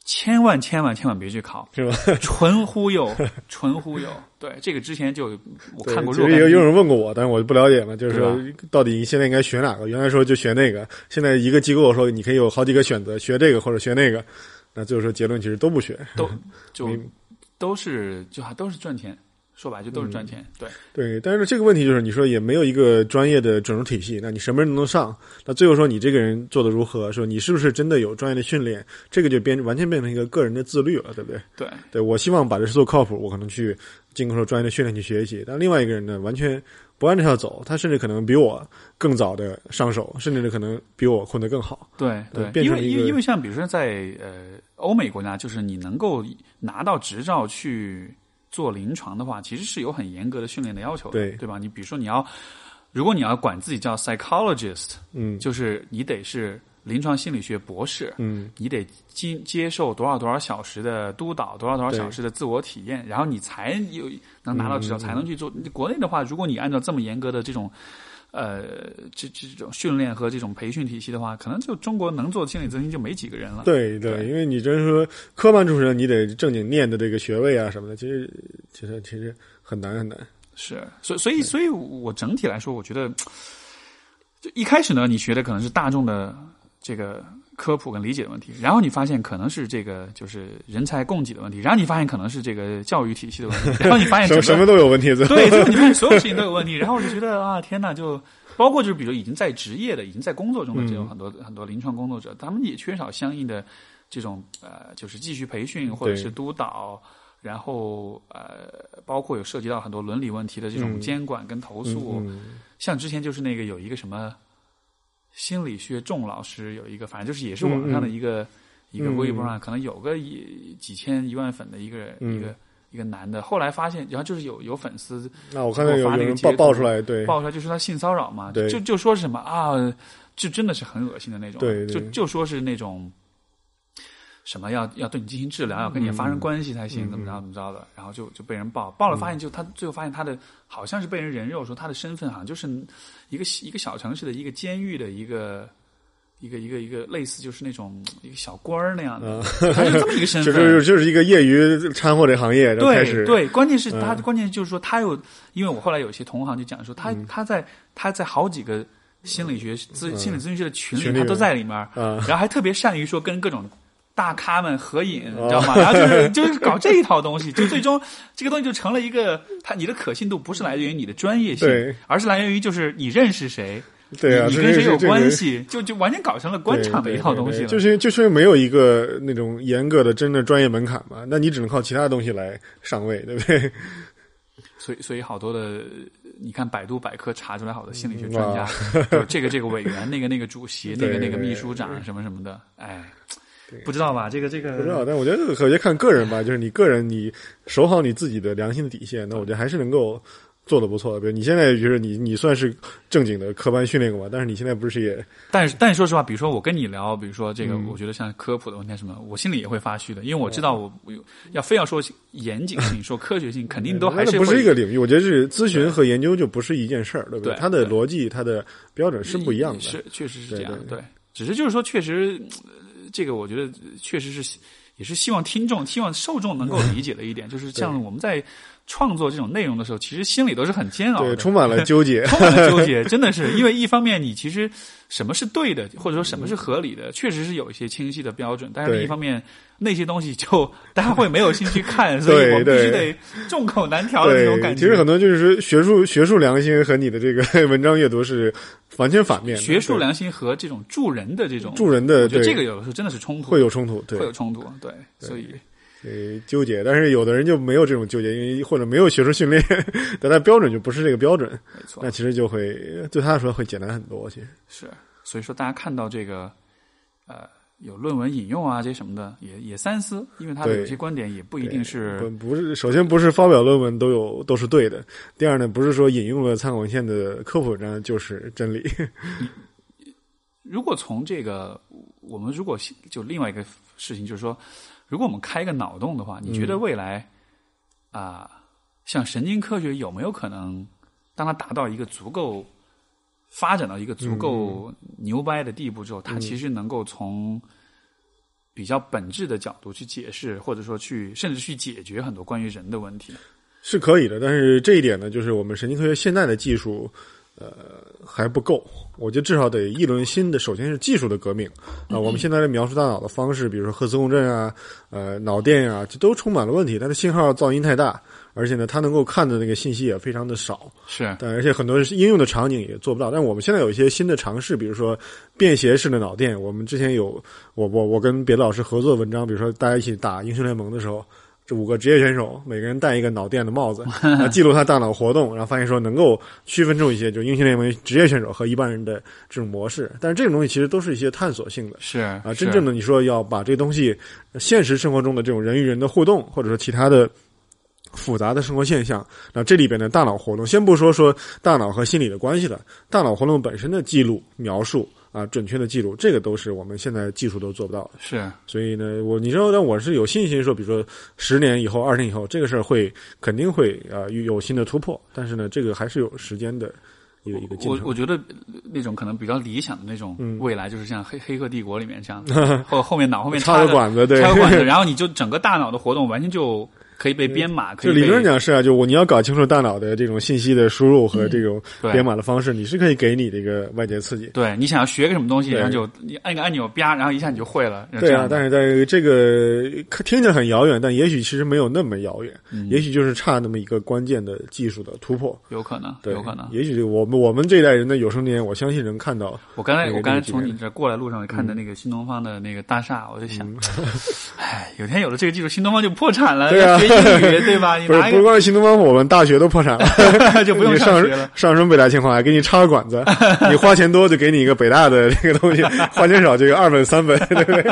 千万千万千万别去考，是吧？纯忽悠，纯忽悠。对，这个之前就我看过。有有人问过我，但是我不了解嘛，就是说到底现在应该学哪个？原来说就学那个，现在一个机构说你可以有好几个选择，学这个或者学那个，那最后说结论其实都不学，都就 都是就还都是赚钱。说白就都是赚钱，对对，但是这个问题就是你说也没有一个专业的整容体系，那你什么人都能上，那最后说你这个人做的如何，说你是不是真的有专业的训练，这个就变完全变成一个个人的自律了，对不对？对，对我希望把这事做靠谱，我可能去经过说专业的训练去学习，但另外一个人呢，完全不按这条走，他甚至可能比我更早的上手，甚至可能比我混得更好。对对，因为因为因为像比如说在呃欧美国家，就是你能够拿到执照去。做临床的话，其实是有很严格的训练的要求的，对对吧？你比如说，你要如果你要管自己叫 psychologist，嗯，就是你得是临床心理学博士，嗯，你得经接受多少多少小时的督导，多少多少小时的自我体验，然后你才有能拿到执照，才能去做。国内的话，如果你按照这么严格的这种。呃，这这种训练和这种培训体系的话，可能就中国能做心理咨询就没几个人了。对对，因为你真说科班出身，你得正经念的这个学位啊什么的，其实其实其实很难很难。是，所以所以所以我整体来说，我觉得就一开始呢，你学的可能是大众的这个科普跟理解的问题，然后你发现可能是这个就是人才供给的问题，然后你发现可能是这个教育体系的问题，然后你发现什么什么都有问题，对，就你发现所有事情都有问题，然后就觉得啊，天呐，就包括就是比如已经在职业的、已经在工作中的这种很多很多临床工作者，他们也缺少相应的这种呃，就是继续培训或者是督导。然后呃，包括有涉及到很多伦理问题的这种监管跟投诉，像之前就是那个有一个什么心理学仲老师有一个，反正就是也是网上的一个一个微博上可能有个一几千一万粉的一个一个一个男的，后来发现，然后就是有有粉丝，那我看到有人爆爆出来，对，爆出来就是他性骚扰嘛，就就说是什么啊，就真的是很恶心的那种，对，就就说是那种。什么要要对你进行治疗，要跟你发生关系才行，怎么着怎么着的，然后就就被人报报了，发现就他最后发现他的好像是被人人肉，说他的身份好像就是一个一个小城市的一个监狱的一个一个一个一个类似就是那种一个小官儿那样的，他就这么一个身 份，就是就是一个业余掺和这行业，对对，关键是他关键就是说他又因为我后来有些同行就讲说他他在他在好几个心理学咨心理咨询师的群里他都在里面，然后还特别善于说跟各种。大咖们合影，你知道吗？然后就是 就是搞这一套东西，就最终这个东西就成了一个，它你的可信度不是来源于你的专业性，而是来源于就是你认识谁，对啊，你跟谁有关系，就就完全搞成了官场的一套东西了。就是就是没有一个那种严格的真的专业门槛嘛，那你只能靠其他东西来上位，对不对？所以所以好多的，你看百度百科查出来好多心理学专家，这个这个委员，那个那个主席，那个那个秘书长什么什么的，哎。不知道吧？这个这个不知道，但我觉得我觉得看个人吧，就是你个人你守好你自己的良心的底线，那我觉得还是能够做的不错的。比如你现在就是你你算是正经的科班训练过吧，但是你现在不是也？但是但是说实话，比如说我跟你聊，比如说这个，我觉得像科普的问题什么，我心里也会发虚的，因为我知道我有要非要说严谨性、说科学性，肯定都还是不是一个领域。我觉得是咨询和研究就不是一件事儿，对不对？它的逻辑、它的标准是不一样的。是，确实是这样。对，只是就是说，确实。这个我觉得确实是，也是希望听众、希望受众能够理解的一点，就是像我们在创作这种内容的时候，其实心里都是很煎熬的，充满了纠结，充满了纠结，真的是因为一方面你其实什么是对的，或者说什么是合理的，确实是有一些清晰的标准，但是另一方面那些东西就大家会没有兴趣看，所以我必须得众口难调的那种感觉。其实很多就是说学术学术良心和你的这个 文章阅读是。完全反面，学术良心和这种助人的这种助人的，就这个有的时候真的是冲突，会有冲突，会有冲突，对，所以呃纠结。但是有的人就没有这种纠结，因为或者没有学术训练，但他标准就不是这个标准，没错。那其实就会对他来说会简单很多，其实是。所以说，大家看到这个呃。有论文引用啊，这些什么的，也也三思，因为他的有些观点也不一定是不不是。首先不是发表论文都有都是对的，第二呢，不是说引用了参考文献的科普文章就是真理。如果从这个，我们如果就另外一个事情，就是说，如果我们开一个脑洞的话，你觉得未来啊，像神经科学有没有可能，当它达到一个足够？发展到一个足够牛掰的地步之后，它其实能够从比较本质的角度去解释，或者说去甚至去解决很多关于人的问题，是可以的。但是这一点呢，就是我们神经科学现在的技术，呃，还不够。我觉得至少得一轮新的，首先是技术的革命啊。我们现在的描述大脑的方式，比如说核磁共振啊、呃脑电啊，这都充满了问题。它的信号噪音太大。而且呢，它能够看的那个信息也非常的少，是，但而且很多应用的场景也做不到。但我们现在有一些新的尝试，比如说便携式的脑电。我们之前有我我我跟别的老师合作的文章，比如说大家一起打英雄联盟的时候，这五个职业选手每个人戴一个脑电的帽子，记录他大脑活动，然后发现说能够区分出一些就英雄联盟职业选手和一般人的这种模式。但是这种东西其实都是一些探索性的，是啊，真正的你说要把这个东西现实生活中的这种人与人的互动，或者说其他的。复杂的生活现象，那这里边的大脑活动，先不说说大脑和心理的关系了，大脑活动本身的记录、描述啊，准确的记录，这个都是我们现在技术都做不到的。是，所以呢，我你知道，但我是有信心说，比如说十年以后、二十年以后，这个事儿会肯定会啊有新的突破。但是呢，这个还是有时间的一个一个进程。我我觉得那种可能比较理想的那种未来，就是像《黑黑客帝国》里面这样，后后面脑后面插个管子，对，插个管子，然后你就整个大脑的活动完全就。可以被编码，可以理论上讲是啊，就我你要搞清楚大脑的这种信息的输入和这种编码的方式，你是可以给你这个外界刺激。对你想要学个什么东西，然后就你按个按钮，啪，然后一下你就会了。对啊，但是在这个听起来很遥远，但也许其实没有那么遥远，也许就是差那么一个关键的技术的突破。有可能，对，有可能。也许我们我们这一代人的有生之年，我相信能看到。我刚才我刚才从你这过来路上看的那个新东方的那个大厦，我就想，哎，有天有了这个技术，新东方就破产了。对啊，学英语对吧？不是，不光是新东方，我们大学都破产了，就不用上学了。上什么北大清华，给你插个管子，你花钱多就给你一个北大的这个东西，花钱少就二本三本，对不对？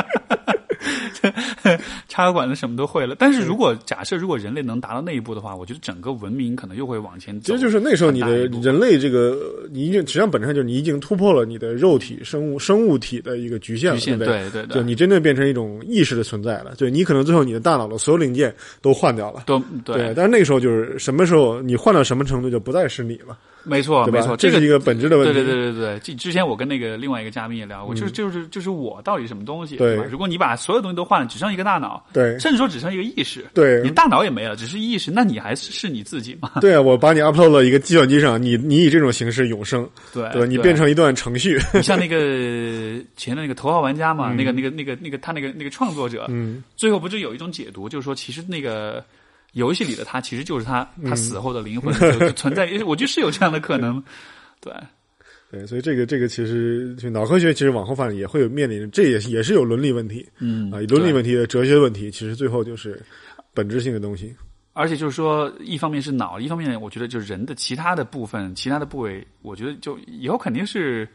插个管子什么都会了，但是如果假设如果人类能达到那一步的话，我觉得整个文明可能又会往前走。其实就是那时候你的人类这个，你已经实际上本质上就是你已经突破了你的肉体生物生物体的一个局限了，对对对，就你真正变成一种意识的存在了。对你可能最后你的大脑的所有零件都换掉了，都对。但是那个时候就是什么时候你换到什么程度就不再是你了。没错，没错，这是一个本质的问题。对对对对对，之之前我跟那个另外一个嘉宾也聊过，就是就是就是我到底什么东西？对？如果你把所有东西都换了，只剩一个大脑，对，甚至说只剩一个意识，对，你大脑也没了，只是意识，那你还是是你自己吗？对啊，我把你 upload 了一个计算机上，你你以这种形式永生，对对，你变成一段程序。你像那个前的那个头号玩家嘛，那个那个那个那个他那个那个创作者，嗯，最后不就有一种解读，就是说其实那个。游戏里的他其实就是他，他死后的灵魂就存在。我觉得是有这样的可能，对，对，所以这个这个其实就脑科学其实往后发展也会有面临，这也也是有伦理问题，嗯啊，伦理问题的哲学问题，其实最后就是本质性的东西。而且就是说，一方面是脑，一方面我觉得就是人的其他的部分、其他的部位，我觉得就以后肯定是。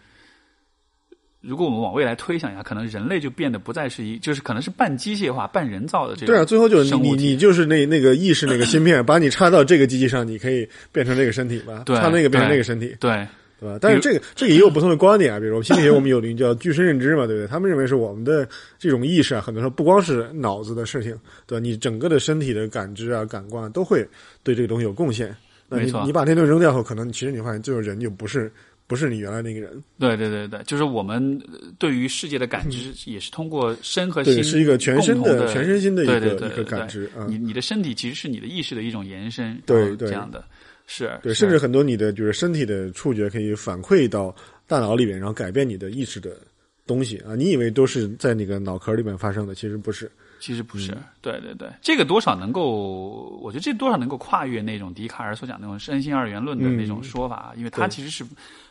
如果我们往未来推想一下，可能人类就变得不再是一，就是可能是半机械化、半人造的这种。对啊，最后就是你你就是那那个意识那个芯片，把你插到这个机器上，你可以变成这个身体吧？对，插那个变成那个身体，对对吧？但是这个这个也有不同的观点啊，比如 心理学我们有一个叫具身认知嘛，对不对？他们认为是我们的这种意识啊，很多时候不光是脑子的事情，对吧？你整个的身体的感知啊、感官啊都会对这个东西有贡献。没错，你把那东西扔掉后，可能其实你发现最后人就不是。不是你原来那个人，对对对对，就是我们对于世界的感知也是通过身和心，是一个全身的、全身心的一个一个感知。你你的身体其实是你的意识的一种延伸，对对。这样的，是对，甚至很多你的就是身体的触觉可以反馈到大脑里面，然后改变你的意识的东西啊！你以为都是在那个脑壳里面发生的，其实不是。其实不是，对对对，这个多少能够，我觉得这多少能够跨越那种笛卡尔所讲那种身心二元论的那种说法，因为它其实是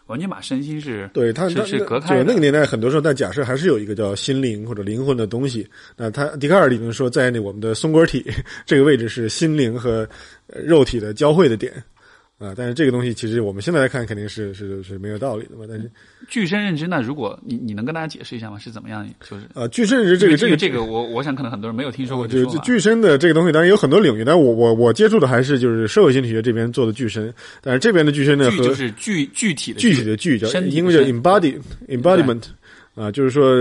完全把身心是对他是是隔开的。那个年代很多时候，但假设还是有一个叫心灵或者灵魂的东西。那他笛卡尔理论说，在那我们的松果体 这个位置是心灵和肉体的交汇的点。啊，但是这个东西其实我们现在来看肯定是是是没有道理的嘛。但是具身认知，那如果你你能跟大家解释一下吗？是怎么样？就是呃，具身认知这个这个这个我我想可能很多人没有听说过。就具身的这个东西，当然有很多领域，但我我我接触的还是就是社会心理学这边做的具身，但是这边的具身呢，就是具具体的具体的具，叫英文叫 embody embodiment 啊，就是说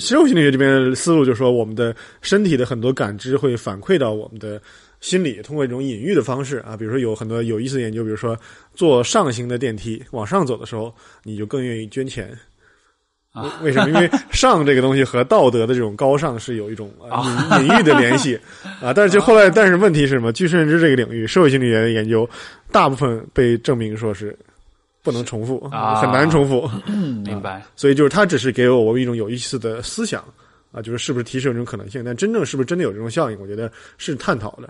社会心理学这边思路就是说，我们的身体的很多感知会反馈到我们的。心理通过一种隐喻的方式啊，比如说有很多有意思的研究，比如说坐上行的电梯往上走的时候，你就更愿意捐钱啊？为什么？因为上这个东西和道德的这种高尚是有一种 隐隐喻的联系啊。但是就后来，但是问题是什么？具身认知这个领域，社会心理学的研究大部分被证明说是不能重复，啊很难重复。明白。所以就是它只是给我我一种有意思的思想啊，就是是不是提示有这种可能性？但真正是不是真的有这种效应？我觉得是探讨的。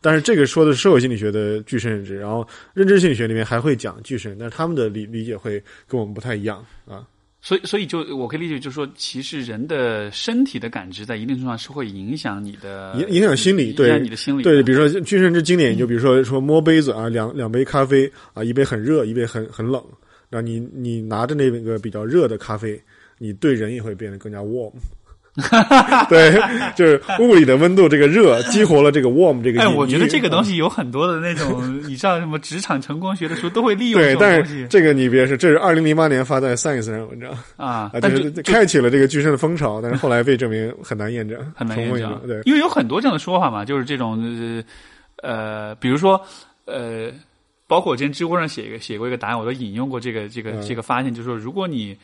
但是这个说的是社会心理学的具身认知，然后认知心理学里面还会讲具身，但是他们的理理解会跟我们不太一样啊。所以，所以就我可以理解，就是说，其实人的身体的感知在一定程度上是会影响你的影影响心理，对你的心理。对，比如说具身认知经典，就比如说说摸杯子啊，两两杯咖啡啊，一杯很热，一杯很很冷，然后你你拿着那个比较热的咖啡，你对人也会变得更加 warm。对，就是物理的温度，这个热激活了这个 warm 这个。哎，我觉得这个东西有很多的那种，你知道什么职场成功学的书都会利用。对，但是这个你别说，这是二零零八年发在 Science 上文章啊，就是开启了这个巨身的风潮，但是后来被证明 很难验证，很难验证。对，因为有很多这样的说法嘛，就是这种呃，比如说呃，包括我之前知乎上写一个写过一个答案，我都引用过这个这个这个发现，就是说如果你。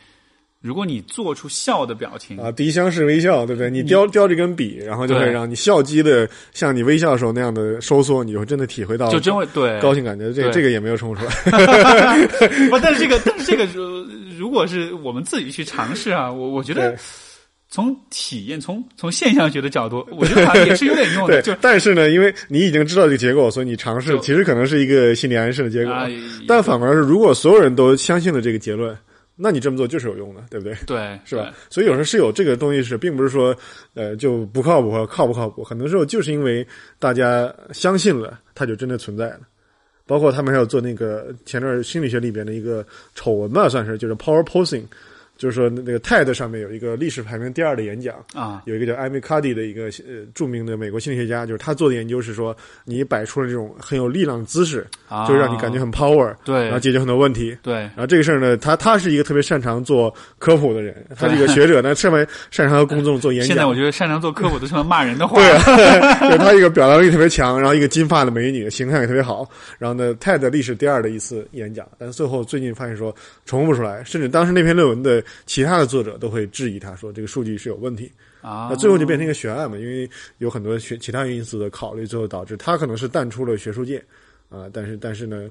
如果你做出笑的表情啊，鼻香式微笑，对不对？你叼叼着根笔，然后就会让你笑肌的像你微笑的时候那样的收缩，你会真的体会到，就真会对高兴感觉。这这个也没有冲出来。不，但是这个，但是这个，如果是我们自己去尝试啊，我我觉得从体验，从从现象学的角度，我觉得也是有点用的。就但是呢，因为你已经知道这个结果，所以你尝试，其实可能是一个心理暗示的结果。但反而是，如果所有人都相信了这个结论。那你这么做就是有用的，对不对？对，是吧？所以有时候是有这个东西是，并不是说，呃，就不靠谱或靠不靠谱。很多时候就是因为大家相信了，它就真的存在了。包括他们还有做那个前段心理学里边的一个丑闻吧，算是就是 power posing。就是说，那个 TED 上面有一个历史排名第二的演讲啊，有一个叫 Amy Cuddy 的一个呃著名的美国心理学家，就是他做的研究是说，你摆出了这种很有力量的姿势，啊就让你感觉很 power，对，然后解决很多问题，对。然后这个事儿呢，他他是一个特别擅长做科普的人，他是一个学者，呢，特别擅长和公众做演讲。现在我觉得擅长做科普都成了骂人的话。对啊，就他一个表达力特别强，然后一个金发的美女，形象也特别好。然后呢，TED 历史第二的一次演讲，但是最后最近发现说重复不出来，甚至当时那篇论文的其他的作者。都会质疑他说这个数据是有问题啊，那最后就变成一个悬案嘛，因为有很多学其他因素的考虑，最后导致他可能是淡出了学术界啊。但是但是呢，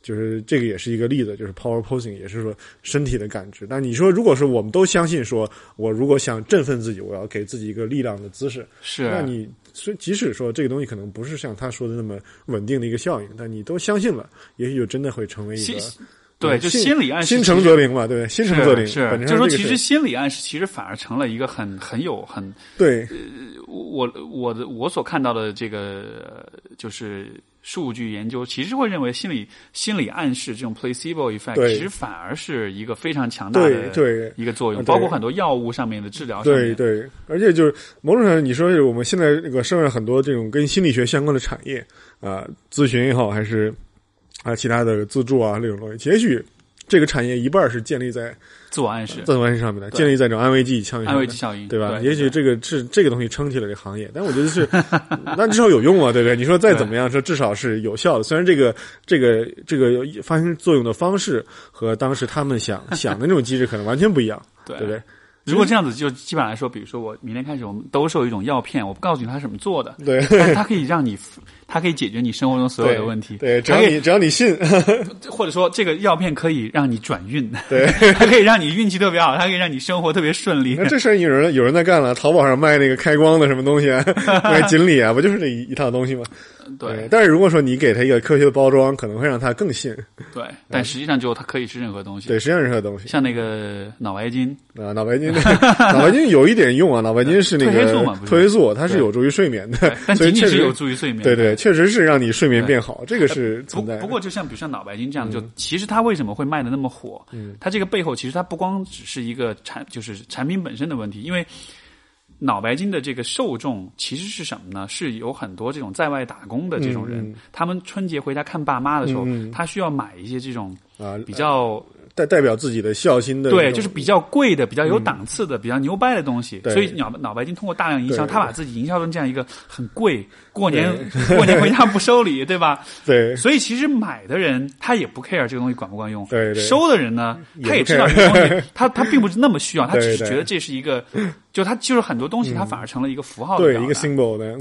就是这个也是一个例子，就是 power posing 也是说身体的感知。但你说如果是我们都相信说，我如果想振奋自己，我要给自己一个力量的姿势，是那你所以即使说这个东西可能不是像他说的那么稳定的一个效应，但你都相信了，也许就真的会成为一个。对，就心理暗示，心诚则灵嘛，对，心诚则灵。是，就是说，其实心理暗示其实反而成了一个很很有很对。呃，我我的我所看到的这个就是数据研究，其实会认为心理心理暗示这种 placebo effect，其实反而是一个非常强大的对一个作用，包括很多药物上面的治疗。对对，而且就是某种上，你说我们现在那个社会上很多这种跟心理学相关的产业啊，咨询也好，还是。啊，其他的自助啊，那种东西，也许这个产业一半是建立在自我暗示、自我暗示上面的，建立在这种安慰剂效应、安慰剂效应，对吧？对也许这个是这个东西撑起了这行业，但我觉得是，那至少有用啊，对不对？你说再怎么样，说至少是有效的。虽然这个这个这个发生作用的方式和当时他们想想的那种机制可能完全不一样，对不对？如果这样子，就基本上来说，比如说我明天开始，我们兜售一种药片，我不告诉你它是怎么做的，对，它可以让你，它可以解决你生活中所有的问题，对，只要你只要你信，或者说这个药片可以让你转运，对，它可以让你运气特别好，它可以让你生活特别顺利。那这事儿有人有人在干了，淘宝上卖那个开光的什么东西，啊卖锦鲤啊，不就是这一一套东西吗？对，但是如果说你给他一个科学的包装，可能会让他更信。对，但实际上就它可以是任何东西。对，实际上任何东西。像那个脑白金啊，脑白金，脑白金有一点用啊，脑白金是那个褪黑素，它是有助于睡眠的，但仅仅是有助于睡眠。对对，确实是让你睡眠变好，这个是存在。不过，就像比如像脑白金这样，就其实它为什么会卖的那么火？嗯，它这个背后其实它不光只是一个产，就是产品本身的问题，因为。脑白金的这个受众其实是什么呢？是有很多这种在外打工的这种人，他们春节回家看爸妈的时候，他需要买一些这种啊比较代代表自己的孝心的，对，就是比较贵的、比较有档次的、比较牛掰的东西。所以脑脑白金通过大量营销，他把自己营销成这样一个很贵，过年过年回家不收礼，对吧？对。所以其实买的人他也不 care 这个东西管不管用，对对。收的人呢，他也知道这个东西，他 他并不是那么需要，他只是觉得这是一个。就他就是很多东西，他反而成了一个符号，对一个 symbol 的，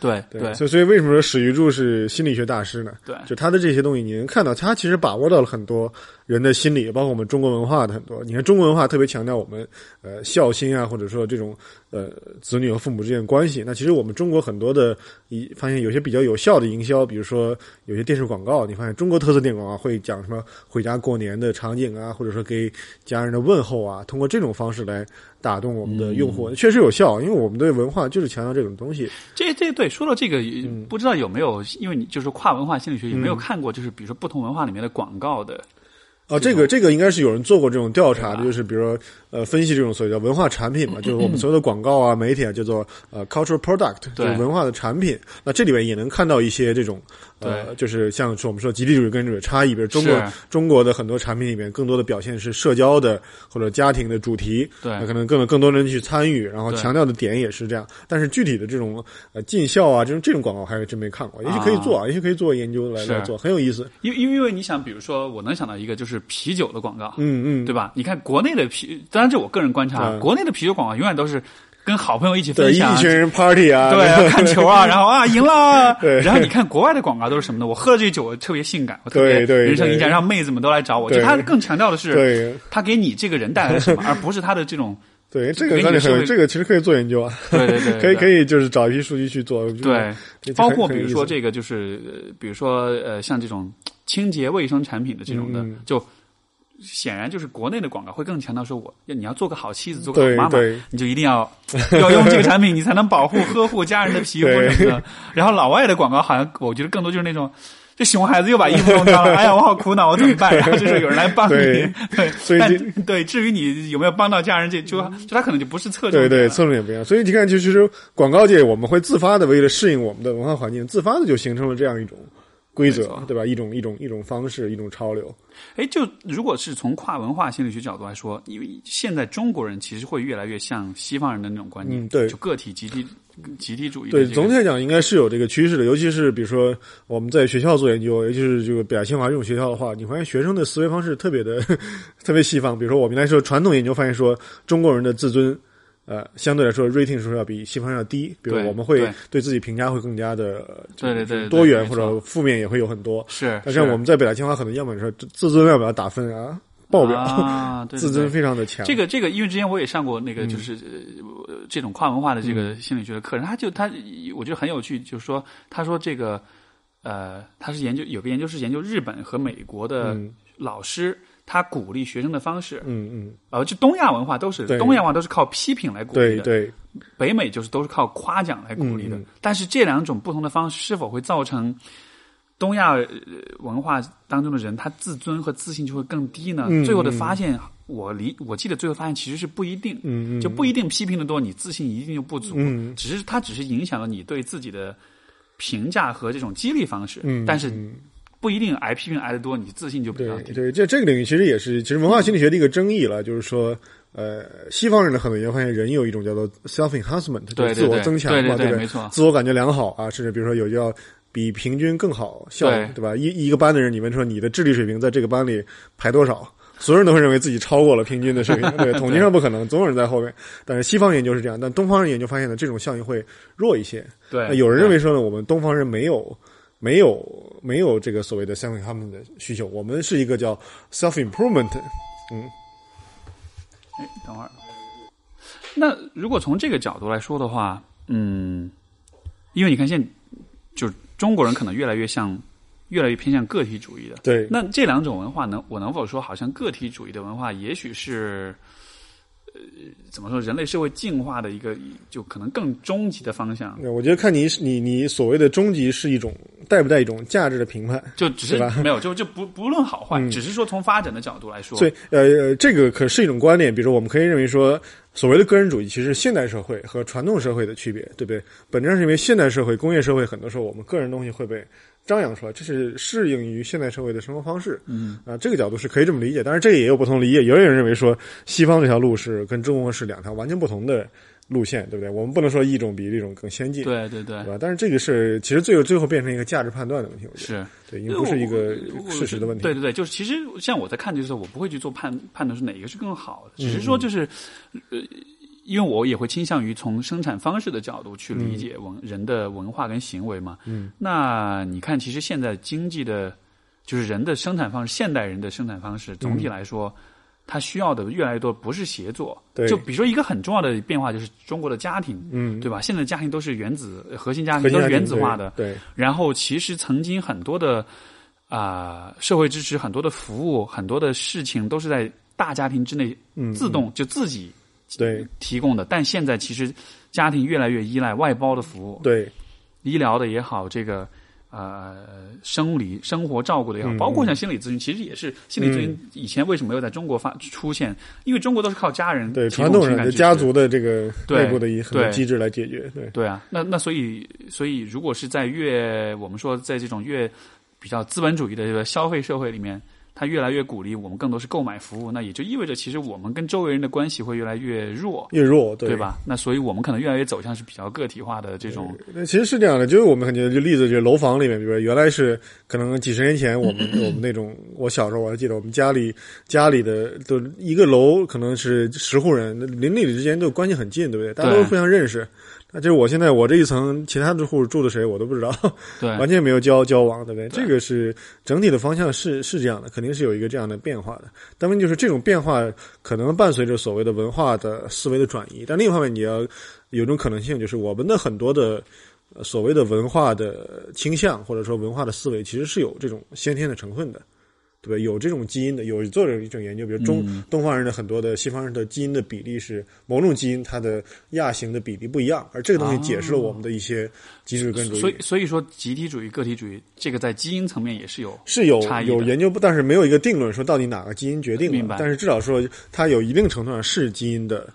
对对。所以所以为什么说史玉柱是心理学大师呢？对，就他的这些东西，你能看到他其实把握到了很多人的心理，包括我们中国文化的很多。你看中国文化特别强调我们呃孝心啊，或者说这种呃子女和父母之间的关系。那其实我们中国很多的，一发现有些比较有效的营销，比如说有些电视广告，你发现中国特色电影广告会讲什么回家过年的场景啊，或者说给家人的问候啊，通过这种方式来。打动我们的用户确实有效，因为我们对文化就是强调这种东西。这这对说到这个，不知道有没有，因为你就是跨文化心理学有没有看过，就是比如说不同文化里面的广告的。啊，这个这个应该是有人做过这种调查的，就是比如说呃，分析这种所谓叫文化产品嘛，就是我们所有的广告啊、媒体啊，叫做呃 cultural product，就是文化的产品。那这里面也能看到一些这种呃，就是像说我们说集体主义跟这种差异，比如中国中国的很多产品里面，更多的表现是社交的或者家庭的主题，对，那可能更更多人去参与，然后强调的点也是这样。但是具体的这种呃尽孝啊，这种这种广告还是真没看过，也许可以做啊，也许可以做研究来来做，很有意思。因因为因为你想，比如说我能想到一个。就是啤酒的广告，嗯嗯，对吧？你看国内的啤，当然这我个人观察，国内的啤酒广告永远都是跟好朋友一起分享，一群人 party 啊，对，看球啊，然后啊赢了，对。然后你看国外的广告都是什么呢？我喝了这酒我特别性感，我特别人生赢家，让妹子们都来找我。就他更强调的是，他给你这个人带来什么，而不是他的这种。对，这个那很，这个其实可以做研究啊。对对对，可以可以，就是找一批数据去做。对，包括比如说这个，就是比如说呃，像这种清洁卫生产品的这种的，就显然就是国内的广告会更强调说，我要你要做个好妻子，做个好妈妈，你就一定要要用这个产品，你才能保护呵护家人的皮肤 什么的。然后老外的广告好像我觉得更多就是那种。这熊孩子又把衣服弄脏了，哎呀，我好苦恼，我怎么办？然 后就是有人来帮你，对，但对，至于你有没有帮到家人，这就就他可能就不是侧重，对对，侧重也不一样。所以你看，就其实广告界我们会自发的为了适应我们的文化环境，自发的就形成了这样一种规则，对吧？一种一种一种方式，一种潮流。哎，就如果是从跨文化心理学角度来说，因为现在中国人其实会越来越像西方人的那种观念，对，就个体集体。集体主义对，总体来讲应该是有这个趋势的，尤其是比如说我们在学校做研究，尤其是这个北大清华这种学校的话，你发现学生的思维方式特别的 特别西方。比如说我们来说传统研究发现说，中国人的自尊呃相对来说 rating 说要比西方要低，比如我们会对自己评价会更加的对对对多元或者负面也会有很多。是，但是我们在北大清华可能要么说自尊要不要打分啊？爆表啊，自尊非常的强。这个这个，因为之前我也上过那个，就是这种跨文化的这个心理学的课程，他就他我觉得很有趣，就是说，他说这个呃，他是研究有个研究是研究日本和美国的老师，他鼓励学生的方式，嗯嗯，呃，就东亚文化都是东亚文化都是靠批评来鼓励的，对，北美就是都是靠夸奖来鼓励的，但是这两种不同的方式是否会造成？东亚文化当中的人，他自尊和自信就会更低呢。最后的发现，我理我记得最后发现其实是不一定，嗯就不一定批评的多，你自信一定就不足。嗯只是它只是影响了你对自己的评价和这种激励方式。嗯但是不一定挨批评挨得多，你自信就比较低。对，这这个领域其实也是其实文化心理学的一个争议了，就是说，呃，西方人的很多研究发现，人有一种叫做 self enhancement，对自我增强嘛，对？没错，自我感觉良好啊，甚至比如说有叫。比平均更好效率，对吧？一一个班的人，你们说你的智力水平在这个班里排多少？所有人都会认为自己超过了平均的水平。对，统计上不可能，总有人在后面。但是西方研究是这样，但东方人研究发现呢，这种效应会弱一些。对，有人认为说呢，我们东方人没有没有没有这个所谓的相信他们的需求，我们是一个叫 self improvement。嗯，哎，等会儿。那如果从这个角度来说的话，嗯，因为你看现就。中国人可能越来越像，越来越偏向个体主义的。对，那这两种文化能，我能否说，好像个体主义的文化，也许是，呃，怎么说，人类社会进化的一个，就可能更终极的方向。我觉得看你你你所谓的终极是一种带不带一种价值的评判，就只是没有，就就不不论好坏，只是说从发展的角度来说。所以，呃，这个可是一种观点。比如说，我们可以认为说。所谓的个人主义，其实现代社会和传统社会的区别，对不对？本质上是因为现代社会、工业社会，很多时候我们个人东西会被张扬出来，这是适应于现代社会的生活方式。嗯，啊，这个角度是可以这么理解。但是，这也有不同理解。也有人认为说，西方这条路是跟中国是两条完全不同的。路线对不对？我们不能说一种比一种更先进，对对对，对吧？但是这个是其实最后最后变成一个价值判断的问题，我觉得是对，因为不是一个事实的问题。对对对，就是其实像我在看，的时候我不会去做判判断是哪一个是更好的，只是说就是呃，因为我也会倾向于从生产方式的角度去理解文人的文化跟行为嘛。嗯，那你看，其实现在经济的，就是人的生产方式，现代人的生产方式，总体来说。它需要的越来越多，不是协作。对就比如说一个很重要的变化，就是中国的家庭，嗯，对吧？现在家庭都是原子核心家庭，都是原子化的。对。然后其实曾经很多的啊社会支持，很多的服务，很多的事情都是在大家庭之内自动就自己对提供的。但现在其实家庭越来越依赖外包的服务，对医疗的也好，这个。呃，生理生活照顾的也好，包括像心理咨询，其实也是心理咨询。以前为什么没有在中国发出现？因为中国都是靠家人对传统人的家族的这个内部的一很多机制来解决。对对啊，那那所以所以，如果是在越我们说在这种越比较资本主义的这个消费社会里面。他越来越鼓励我们更多是购买服务，那也就意味着其实我们跟周围人的关系会越来越弱，越弱，对吧？那所以我们可能越来越走向是比较个体化的这种。那其实是这样的，就是我们感觉就例子，就是楼房里面，比如说原来是可能几十年前我们 我们那种，我小时候我还记得我们家里家里的都一个楼可能是十户人，邻里之间都关系很近，对不对？大家都互相认识。那就是我现在我这一层其他的户住的谁我都不知道，对，完全没有交交往，对不对？这个是整体的方向是是这样的，肯定是有一个这样的变化的。当然，就是这种变化可能伴随着所谓的文化的思维的转移，但另一方面你要有种可能性，就是我们的很多的所谓的文化的倾向或者说文化的思维，其实是有这种先天的成分的。对吧？有这种基因的，有做了一种研究，比如中东方人的很多的西方人的基因的比例是某种基因它的亚型的比例不一样，而这个东西解释了我们的一些机制跟主义。所以，所以说集体主义、个体主义，这个在基因层面也是有是有有研究，但是没有一个定论说到底哪个基因决定的。但是至少说它有一定程度上是基因的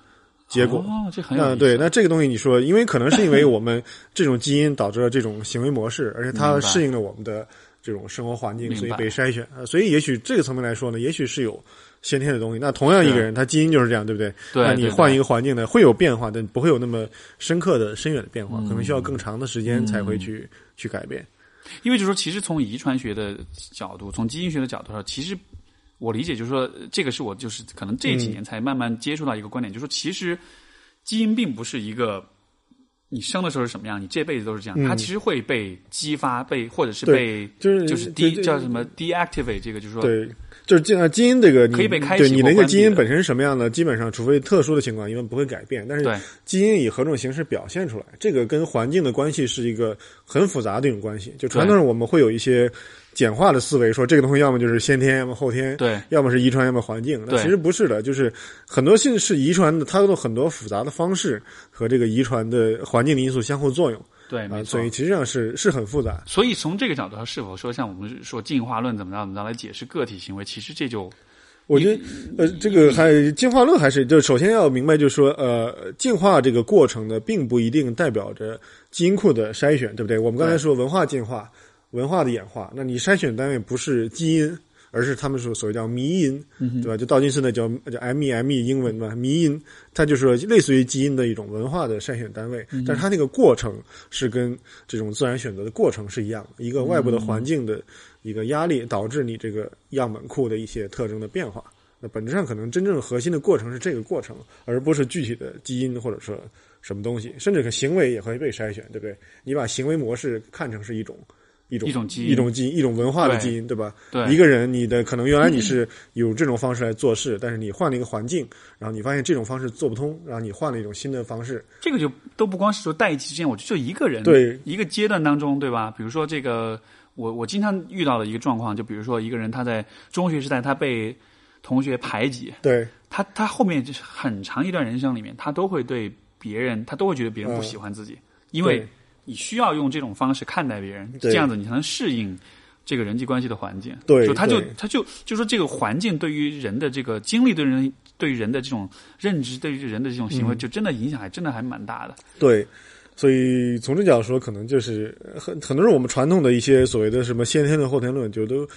结果。哦，这很有意思。对，那这个东西你说，因为可能是因为我们这种基因导致了这种行为模式，而且它适应了我们的。这种生活环境，所以被筛选啊，所以也许这个层面来说呢，也许是有先天的东西。那同样一个人，他基因就是这样，对不对？对。那你换一个环境呢，会有变化，但不会有那么深刻的、深远的变化，可能需要更长的时间才会去去改变。因为就是说，其实从遗传学的角度，从基因学的角度上，其实我理解就是说，这个是我就是可能这几年才慢慢接触到一个观点，就是说，其实基因并不是一个。你生的时候是什么样，你这辈子都是这样。它其实会被激发，被或者是被就是就是 de 叫什么 deactivate 这个就是说对，就是基基因这个可以被开启。对你那个基因本身是什么样的，基本上除非特殊的情况，因为不会改变。但是基因以何种形式表现出来，这个跟环境的关系是一个很复杂的一种关系。就传统上我们会有一些。简化的思维说，这个东西要么就是先天，要么后天，对，要么是遗传，要么环境。那其实不是的，就是很多性是遗传的，它有很多复杂的方式和这个遗传的环境的因素相互作用。对，没错。所以其实际上是是很复杂。所以从这个角度上，是否说像我们说进化论怎么着怎么着来解释个体行为，其实这就我觉得呃，这个还进化论还是就首先要明白，就是说呃，进化这个过程呢，并不一定代表着基因库的筛选，对不对？我们刚才说文化进化。文化的演化，那你筛选单位不是基因，而是他们说所谓叫迷因，对吧？就道金斯那叫叫 M E M E 英文嘛，迷因，它就是类似于基因的一种文化的筛选单位，但是它那个过程是跟这种自然选择的过程是一样的，一个外部的环境的一个压力导致你这个样本库的一些特征的变化。那本质上可能真正核心的过程是这个过程，而不是具体的基因或者说什么东西，甚至可行为也会被筛选，对不对？你把行为模式看成是一种。一种一种基因，一种基因，一种文化的基因，对吧？对，一个人，你的可能原来你是有这种方式来做事，但是你换了一个环境，然后你发现这种方式做不通，然后你换了一种新的方式。这个就都不光是说代际之间，我就一个人，对一个阶段当中，对吧？比如说这个，我我经常遇到的一个状况，就比如说一个人他在中学时代他被同学排挤，对他他后面就是很长一段人生里面，他都会对别人，他都会觉得别人不喜欢自己，因为。你需要用这种方式看待别人，这样子你才能适应这个人际关系的环境。对，就他就他就就说这个环境对于人的这个经历，对人对于人的这种认知，对于人的这种行为，就真的影响还真的还蛮大的。对，所以从这角度说，可能就是很很多是我们传统的一些所谓的什么先天论、后天论，就都。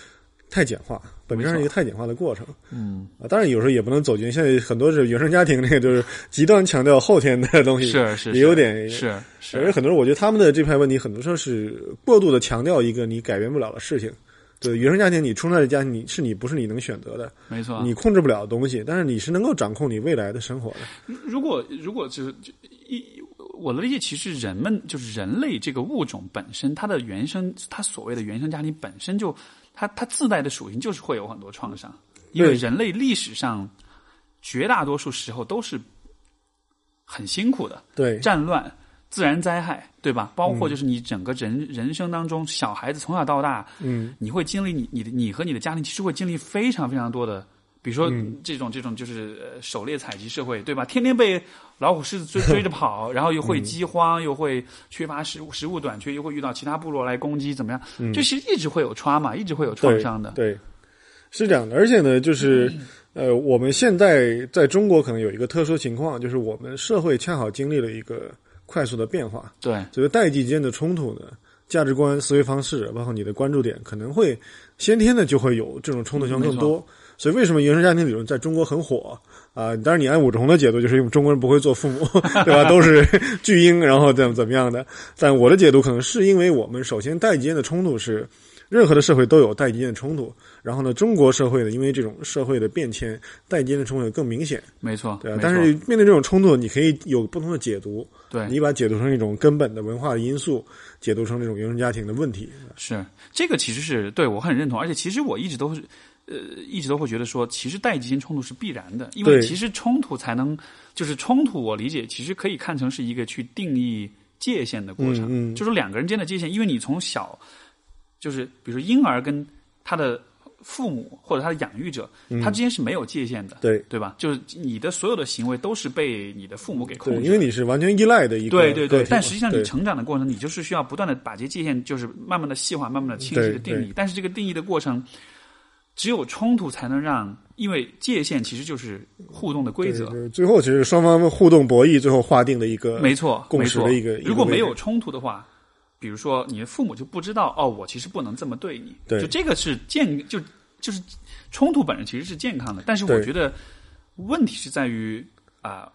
太简化，本质上是一个太简化的过程。嗯啊，当然有时候也不能走进。现在很多是原生家庭，那个就是极端强调后天的东西，是是也有点是是。而且很多人，我觉得他们的这派问题，很多时候是过度的强调一个你改变不了的事情。对原生家庭，你出来的家庭，你是你不是你能选择的，没错，你控制不了的东西，但是你是能够掌控你未来的生活的。如果如果就是一我的理解，其实人们就是人类这个物种本身，它的原生，它所谓的原生家庭本身就。它它自带的属性就是会有很多创伤，因为人类历史上绝大多数时候都是很辛苦的，对战乱、自然灾害，对吧？包括就是你整个人人生当中，小孩子从小到大，嗯，你会经历你你的你和你的家庭，其实会经历非常非常多的。比如说这种这种就是狩猎采集社会，对吧？天天被老虎、狮子追追着跑，然后又会饥荒，又会缺乏食物，食物短缺，又会遇到其他部落来攻击，怎么样？就其实一直会有 trauma，一直会有创伤的。对，是这样的。而且呢，就是呃，我们现在在中国可能有一个特殊情况，就是我们社会恰好经历了一个快速的变化。对，这个代际间的冲突呢，价值观、思维方式，包括你的关注点，可能会先天的就会有这种冲突性更多。所以为什么原生家庭理论在中国很火啊？当然，你按武志红的解读，就是因为中国人不会做父母，对吧？都是巨婴，然后怎么怎么样的。但我的解读可能是因为我们首先代际间的冲突是，任何的社会都有代际间的冲突。然后呢，中国社会呢，因为这种社会的变迁，代际间的冲突更明显。没错，对啊。但是面对这种冲突，你可以有不同的解读。对，你把解读成一种根本的文化的因素，解读成这种原生家庭的问题。是这个，其实是对我很认同。而且，其实我一直都是。呃，一直都会觉得说，其实代际间冲突是必然的，因为其实冲突才能，就是冲突，我理解其实可以看成是一个去定义界限的过程，就是两个人间的界限，因为你从小，就是比如说婴儿跟他的父母或者他的养育者，他之间是没有界限的，对对吧？就是你的所有的行为都是被你的父母给控制，因为你是完全依赖的一个，对对对。但实际上你成长的过程，你就是需要不断的把这些界限，就是慢慢的细化，慢慢的清晰的定义。但是这个定义的过程。只有冲突才能让，因为界限其实就是互动的规则。最后，其实双方互动博弈，最后划定的一个没错共识的一个。如果没有冲突的话，比如说你的父母就不知道哦，我其实不能这么对你。对，就这个是健，就就是冲突本身其实是健康的。但是我觉得问题是在于啊，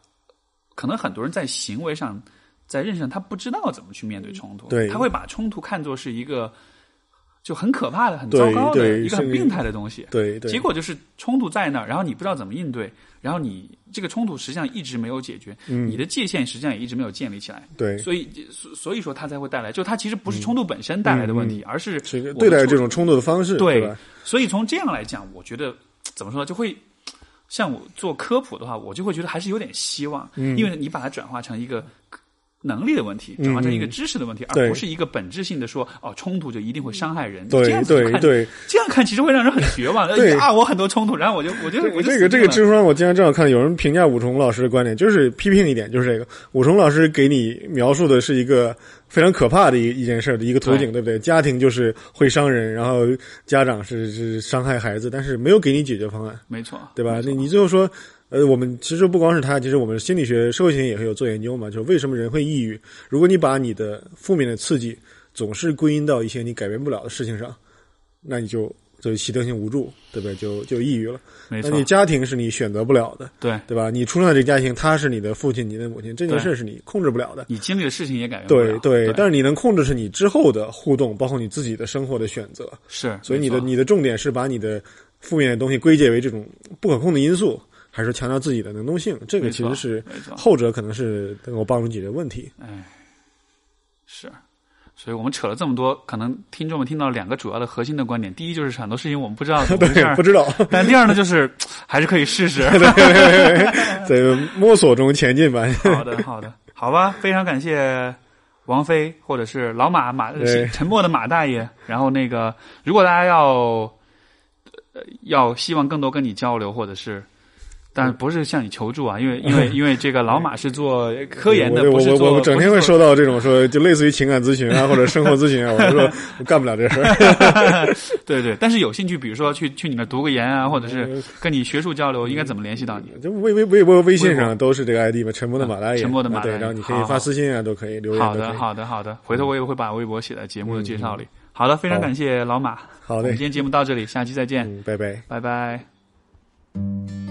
可能很多人在行为上、在认识上，他不知道怎么去面对冲突。对，他会把冲突看作是一个。就很可怕的、很糟糕的一个很病态的东西。对对，结果就是冲突在那儿，然后你不知道怎么应对，然后你这个冲突实际上一直没有解决，你的界限实际上也一直没有建立起来。对，所以所所以说它才会带来，就它其实不是冲突本身带来的问题，而是对待这种冲突的方式。对，所以从这样来讲，我觉得怎么说就会像我做科普的话，我就会觉得还是有点希望，因为你把它转化成一个。能力的问题转化成一个知识的问题，而不是一个本质性的说哦，冲突就一定会伤害人。对对对，这样看其实会让人很绝望。对啊，我很多冲突，然后我就我就我这个这个知乎上我经常正好看，有人评价武崇老师的观点，就是批评一点，就是这个武崇老师给你描述的是一个非常可怕的一一件事的一个图景，对不对？家庭就是会伤人，然后家长是是伤害孩子，但是没有给你解决方案。没错，对吧？那你最后说。呃，我们其实不光是他，其实我们心理学、社会学也会有做研究嘛。就是为什么人会抑郁？如果你把你的负面的刺激总是归因到一些你改变不了的事情上，那你就就习得性无助，对不对？就就抑郁了。没错。那你家庭是你选择不了的，对对吧？你出生在这个家庭，他是你的父亲、你的母亲，这件事是你控制不了的。你经历的事情也改变不了。对对，但是你能控制是你之后的互动，包括你自己的生活的选择。是。所以你的你的重点是把你的负面的东西归结为这种不可控的因素。还是强调自己的能动性，这个其实是后者可能是能够帮助解决问题。哎，是，所以我们扯了这么多，可能听众们听到两个主要的核心的观点：第一，就是很多事情我们不知道怎么回 事不知道；但第二呢，就是还是可以试试，在摸索中前进吧。好的，好的，好吧，非常感谢王菲或者是老马马沉默的马大爷。然后那个，如果大家要要希望更多跟你交流，或者是。但不是向你求助啊，因为因为 因为这个老马是做科研的，不是做。我我整天会收到这种说，就类似于情感咨询啊，或者生活咨询啊，我说我干不了这事儿。对对，但是有兴趣，比如说去去你那读个研啊，或者是跟你学术交流，应该怎么联系到你？就微微微博、微信上都是这个 ID 嘛，沉默的马大爷。沉默的马大爷，然后你可以发私信啊，都可以留言。好的好的好的，回头我也会把微博写在节目的介绍里。好的，非常感谢老马。好的，今天节目到这里，下期再见。拜拜，拜拜。